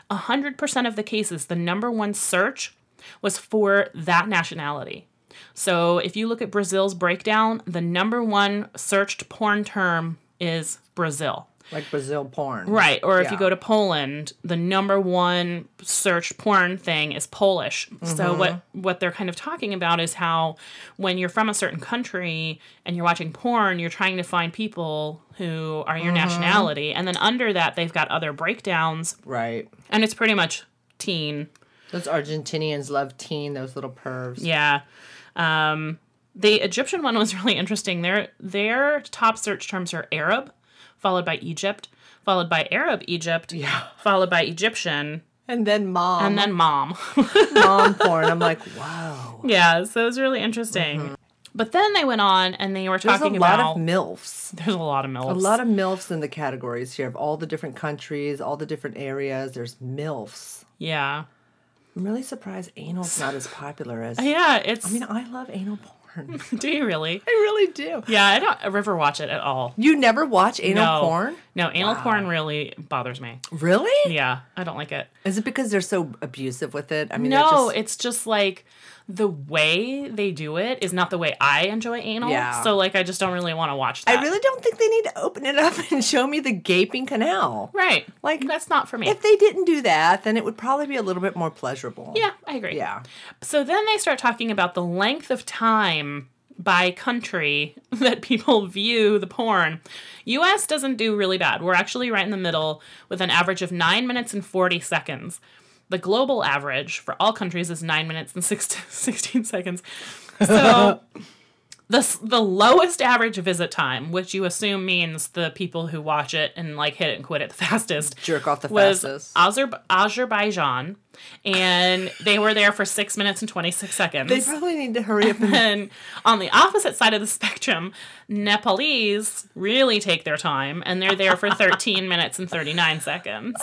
100% of the cases, the number one search was for that nationality. So if you look at Brazil's breakdown, the number one searched porn term is Brazil. like Brazil porn. Right. Or if you go to Poland, the number one searched porn thing is Polish. So Mm-hmm. what what they're kind of talking about is how when you're from a certain country and you're watching porn, you're trying to find people who are Mm-hmm. your nationality. And then under that they've got other breakdowns Right. and it's pretty much teen. Those Argentinians love teen, those little pervs. Yeah. Um the Egyptian one was *laughs* really interesting. Their their top search terms are Arab, followed by Egypt, followed by Arab Egypt, Yeah. followed by Egyptian, And then mom. and then mom. *laughs* mom porn. I'm like, wow. yeah, so it was really interesting. But then they went on and they were Mm-hmm. There's talking a lot about of MILFs. there's a lot of milfs. A lot of MILFs in the categories here of all the different countries, all the different areas. There's MILFs. yeah, I'm really surprised anal's not as popular as. yeah. It's I mean, I love anal porn. *laughs* do you really? I really do. Yeah, I don't ever watch it at all. You never watch anal no porn? No, anal porn really bothers me. Really? Yeah, I don't like it. Is it because they're so abusive with it? I mean, No, just, it's just like the way they do it is not the way I enjoy anal. Yeah. So like I just don't really want to watch that. I really don't think they need to open it up *laughs* and show me the gaping canal. right. Like, that's not for me. If they didn't do that, then it would probably be a little bit more pleasurable. yeah, I agree. Yeah. So then they start talking about the length of time by country *laughs* that people view the porn. US doesn't do really bad. We're actually right in the middle with an average of 9 minutes and 40 seconds. The global average for all countries is 9 minutes and six- *laughs* 16 seconds. *laughs* So the the lowest average visit time, which you assume means the people who watch it and like hit it and quit it the *laughs* fastest, Jerk off the was fastest. Azer- Azerbaijan, and they were there for six minutes and twenty six seconds. They probably need to hurry up and and on the opposite side of the spectrum, Nepalese really take their time and they're there for 13 minutes and 39 seconds.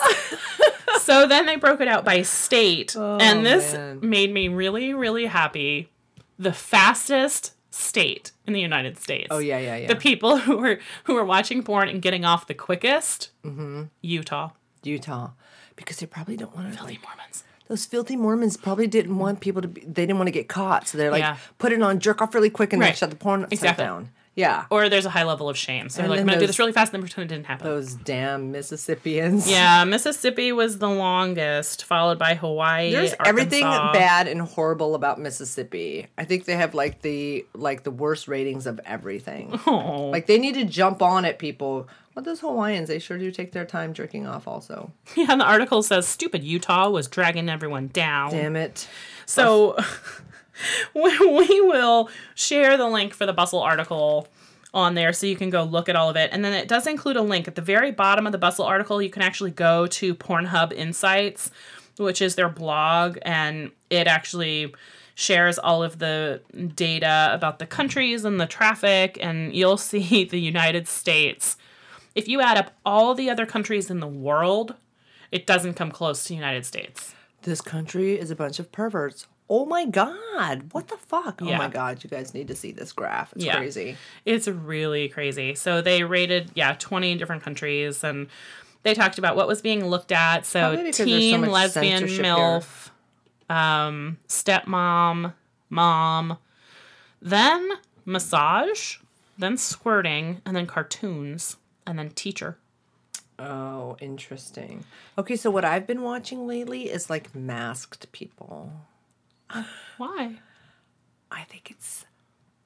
So then they broke it out by state. Oh, and this Oh, man. made me really, really happy. The fastest state in the United States. Oh yeah, yeah, yeah. The people *laughs* who were who were watching porn and getting off the quickest, mm-hmm. Utah. Utah. Because they probably don't want to Filthy like Mormons. those filthy Mormons probably didn't want people to be they didn't want to get caught. So they're like Yeah. put it on, jerk off really quick and then shut the porn Exactly. down. Yeah. Or there's a high level of shame. So they're like, I'm gonna do this really fast and then pretend it didn't happen. Those damn Mississippians. Yeah, *laughs* Mississippi was the longest, followed by Hawaii. There's everything bad and horrible about Mississippi. I think they have like the like the worst ratings of everything. *laughs* Oh. Like they need to jump on it, people. Well, those Hawaiians, they sure do take their time jerking off. Also, Yeah, and the article says stupid Utah was dragging everyone down. damn it. So *laughs* *laughs* we will share the link for the Bustle article on there so you can go look at all of it. And then it does include a link at the very bottom of the Bustle article. You can actually go to Pornhub Insights, which is their blog, and it actually shares all of the data about the countries and the traffic and you'll *laughs* see the United States. If you add up all the other countries in the world, it doesn't come close to the United States. This country is a bunch of perverts. Oh my god, what the fuck? Oh my god, you guys need to see this graph. It's Yeah. crazy. It's really crazy. So they rated, yeah, 20 different countries and they talked about what was being looked at. So there's so lesbian, MILF, um, stepmom, mom, then massage, then squirting, and then cartoons, and then teacher. Oh, interesting. Okay, so what I've been watching lately is like masked people. Uh, why? I think it's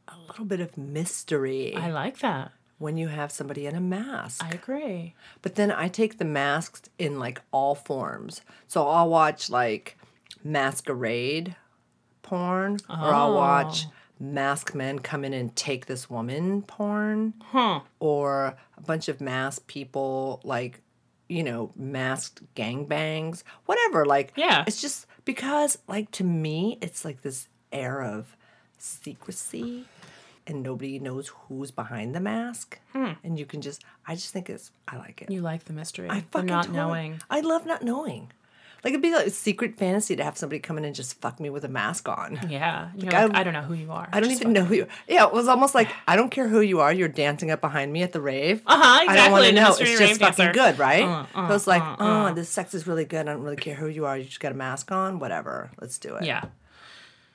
a little bit of mystery I like that. when you have somebody in a mask. I agree. But then I take the masks in like all forms. So I'll watch like masquerade porn, or I'll oh. watch masked men come in and take this woman porn, Huh. or a bunch of masked people like, you know, masked gangbangs, whatever. Like, Yeah. it's just because, like, to me, it's like this air of secrecy. And nobody knows who's behind the mask, hmm. and you can just—I just think it's—I like it. You like the mystery. I the fucking not totally- knowing. I love not knowing. Like it'd be like a secret fantasy to have somebody come in and just fuck me with a mask on. Yeah. You're I- I, don't know who you are. I don't Just even know who you. Yeah, it was almost like I don't care who you are. You're dancing up behind me at the rave. Uh-huh, exactly. I don't want to know. It's just fucking dancer. good, right? Uh, so it's like, uh, oh, uh. this sex is really good. I don't really care who you are. You just got a mask on. Whatever. Let's do it. Yeah.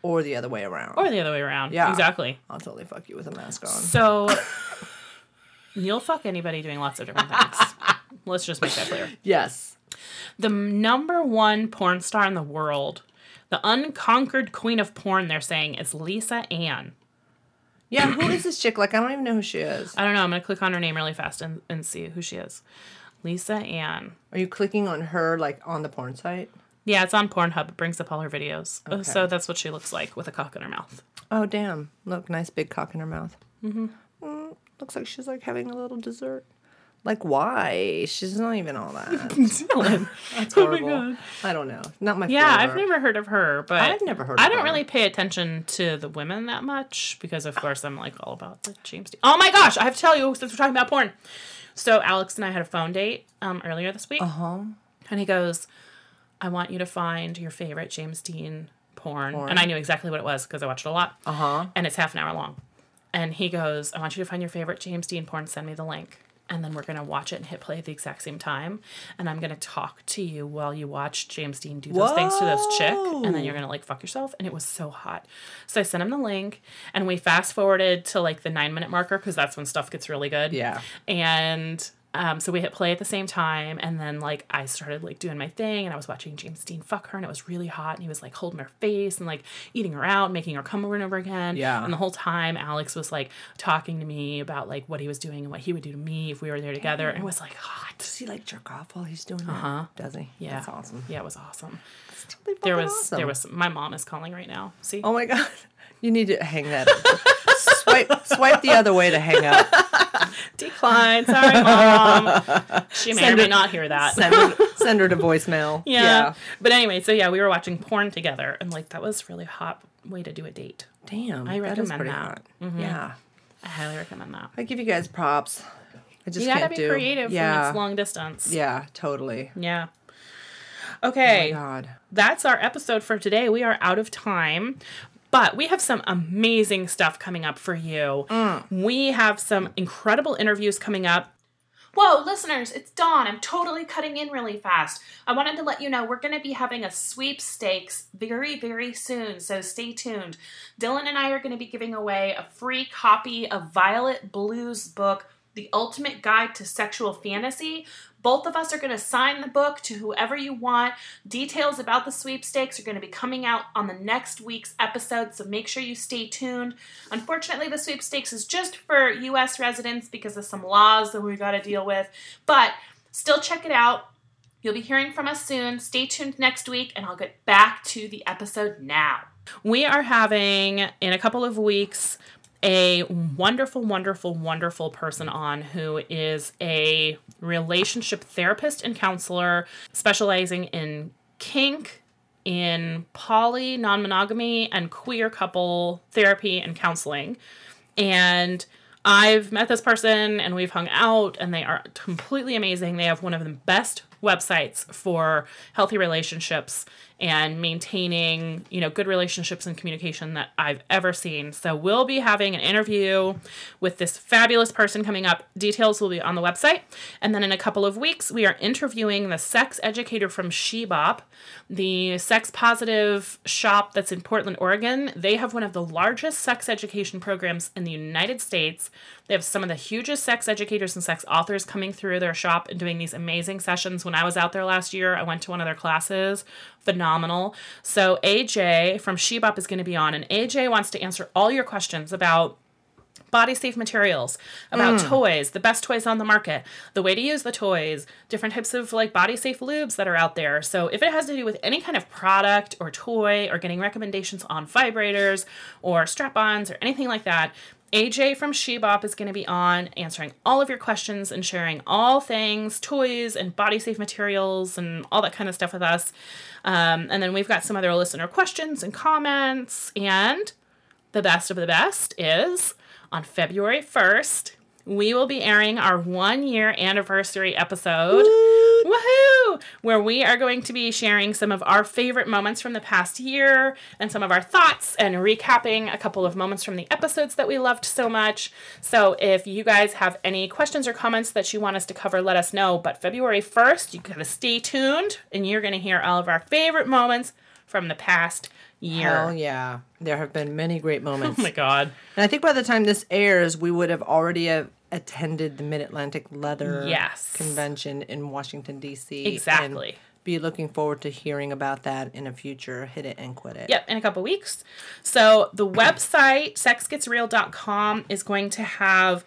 Or the other way around. Or the other way around. Yeah. Exactly. I'll totally fuck you with a mask on. So *laughs* you'll fuck anybody doing lots of different things. *laughs* Let's just make that clear. Yes. The number one porn star in the world, the unconquered queen of porn, they're saying, is Lisa Ann. Yeah. Who is this chick? Like I don't even know who she is. I don't know. I'm going to click on her name really fast and, and see who she is. Lisa Ann. Are you clicking on her like on the porn site? Yeah, it's on Pornhub. It brings up all her videos. Uh, Okay. So that's what she looks like with a cock in her mouth. Oh damn! Look, nice big cock in her mouth. Mm-hmm. looks like she's like having a little dessert. Like why? She's not even all that. *laughs* That's *laughs* Oh my horrible. God. I don't know. Not my. Favorite. Yeah, flavor. I've never heard of her, but I've never heard I don't her. really pay attention to the women that much because, of course, I'm like all about the James Deen. Oh my gosh, I have to tell you since we're talking about porn. So Alex and I had a phone date um, earlier this week, Uh huh. and he goes, "I want you to find your favorite James Deen porn,", and I knew exactly what it was because I watched it a lot, Uh huh. and it's half an hour long. And he goes, "I want you to find your favorite James Deen porn. Send me the link." And then we're gonna watch it and hit play at the exact same time. And I'm gonna talk to you while you watch James Deen do those things to this chick. And then you're gonna like fuck yourself. And it was so hot. So I sent him the link and we fast forwarded to like the nine minute marker because that's when stuff gets really good. Yeah. And um, so we hit play at the same time, and then like I started like doing my thing, and I was watching James Deen fuck her, and it was really hot, and he was like holding her face and like eating her out, making her come over and over again. Yeah. And the whole time, Alex was like talking to me about like what he was doing and what he would do to me if we were there together, and it was like hot. Does he like jerk off while he's doing that? Uh-huh. Does he? Yeah, That's awesome. Yeah, it was awesome. Totally There was awesome. there was my mom is calling right now. See, Oh my god! You need to hang that. swipe swipe the other way to hang up. *laughs* Decline. Sorry, mom. She may or may her- not hear that. Send her, *laughs* send her to voicemail. yeah. But anyway, so yeah, we were watching porn together, and like that was really hot way to do a date. Damn. I recommend that. Mm-hmm. Yeah. I highly recommend that. I give you guys props. I just You gotta be do. creative yeah. when it's long distance. Yeah, totally. Yeah. Oh Okay. my God. that's our episode for today. We are out of time, but we have some amazing stuff coming up for you. Mm. We have some incredible interviews coming up. Whoa, listeners, it's Dawn. I'm totally cutting in really fast. I wanted to let you know we're going to be having a sweepstakes very, very soon, so stay tuned. Dylan and I are going to be giving away a free copy of Violet Blue's book, The Ultimate Guide to Sexual Fantasy. Both of us are going to sign the book to whoever you want. Details about the sweepstakes are going to be coming out on the next week's episode, so make sure you stay tuned. Unfortunately, the sweepstakes is just for US residents because of some laws that we got to deal with, but still check it out. You'll be hearing from us soon. Stay tuned next week, and I'll get back to the episode now. We are having, in a couple of weeks, a wonderful, wonderful, wonderful person on who is a relationship therapist and counselor specializing in kink, in poly, non monogamy, and queer couple therapy and counseling. And I've met this person and we've hung out, and they are completely amazing. They have one of the best websites for healthy relationships and maintaining, you know, good relationships and communication that I've ever seen. So we'll be having an interview with this fabulous person coming up. Details will be on the website. And then in a couple of weeks, we are interviewing the sex educator from She Bop, the sex positive shop that's in Portland, Oregon. They have one of the largest sex education programs in the United States. They have some of the hugest sex educators and sex authors coming through their shop and doing these amazing sessions. When I was out there last year, I went to one of their classes. Phenomenal. So AJ from She Bop is going to be on, and AJ wants to answer all your questions about body safe materials, about mm. toys, the best toys on the market, the way to use the toys, different types of like body safe lubes that are out there. So if it has to do with any kind of product or toy or getting recommendations on vibrators or strap-ons or anything like that, AJ from She Bop is going to be on answering all of your questions and sharing all things toys and body safe materials and all that kind of stuff with us. Um, and then we've got some other listener questions and comments. And the best of the best is on February 1st, we will be airing our one year anniversary episode. Woohoo! Where we are going to be sharing some of our favorite moments from the past year and some of our thoughts and recapping a couple of moments from the episodes that we loved so much. So if you guys have any questions or comments that you want us to cover, let us know. But February 1st, you gotta stay tuned and you're gonna hear all of our favorite moments from the past year. Hell yeah. There have been many great moments. *laughs* Oh my god. And I think by the time this airs, we would have already have attended the Mid Atlantic Leather Yes. Convention in Washington, D.C. Exactly. Be looking forward to hearing about that in a future Hit It and Quit It. Yep, in a couple weeks. So the website sexgetsreal.com is going to have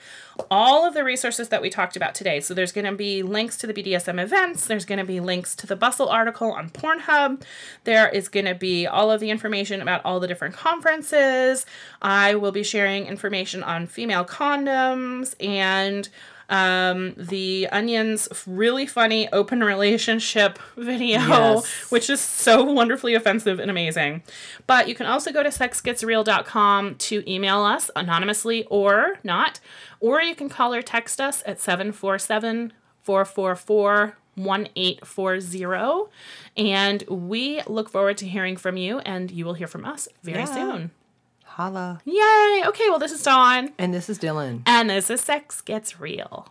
all of the resources that we talked about today. So there's going to be links to the BDSM events, there's going to be links to the Bustle article on Pornhub. There is going to be all of the information about all the different conferences. I will be sharing information on female condoms and um, the Onion's really funny open relationship *laughs* video, Yes. which is so wonderfully offensive and amazing. But you can also go to sexgetsreal.com to email us anonymously or not, or you can call or text us at 747 444 1840. And we look forward to hearing from you, and you will hear from us very Yeah. soon. Holla. Yay! Okay, well, this is Dawn, And this is Dylan. and this is Sex Gets Real.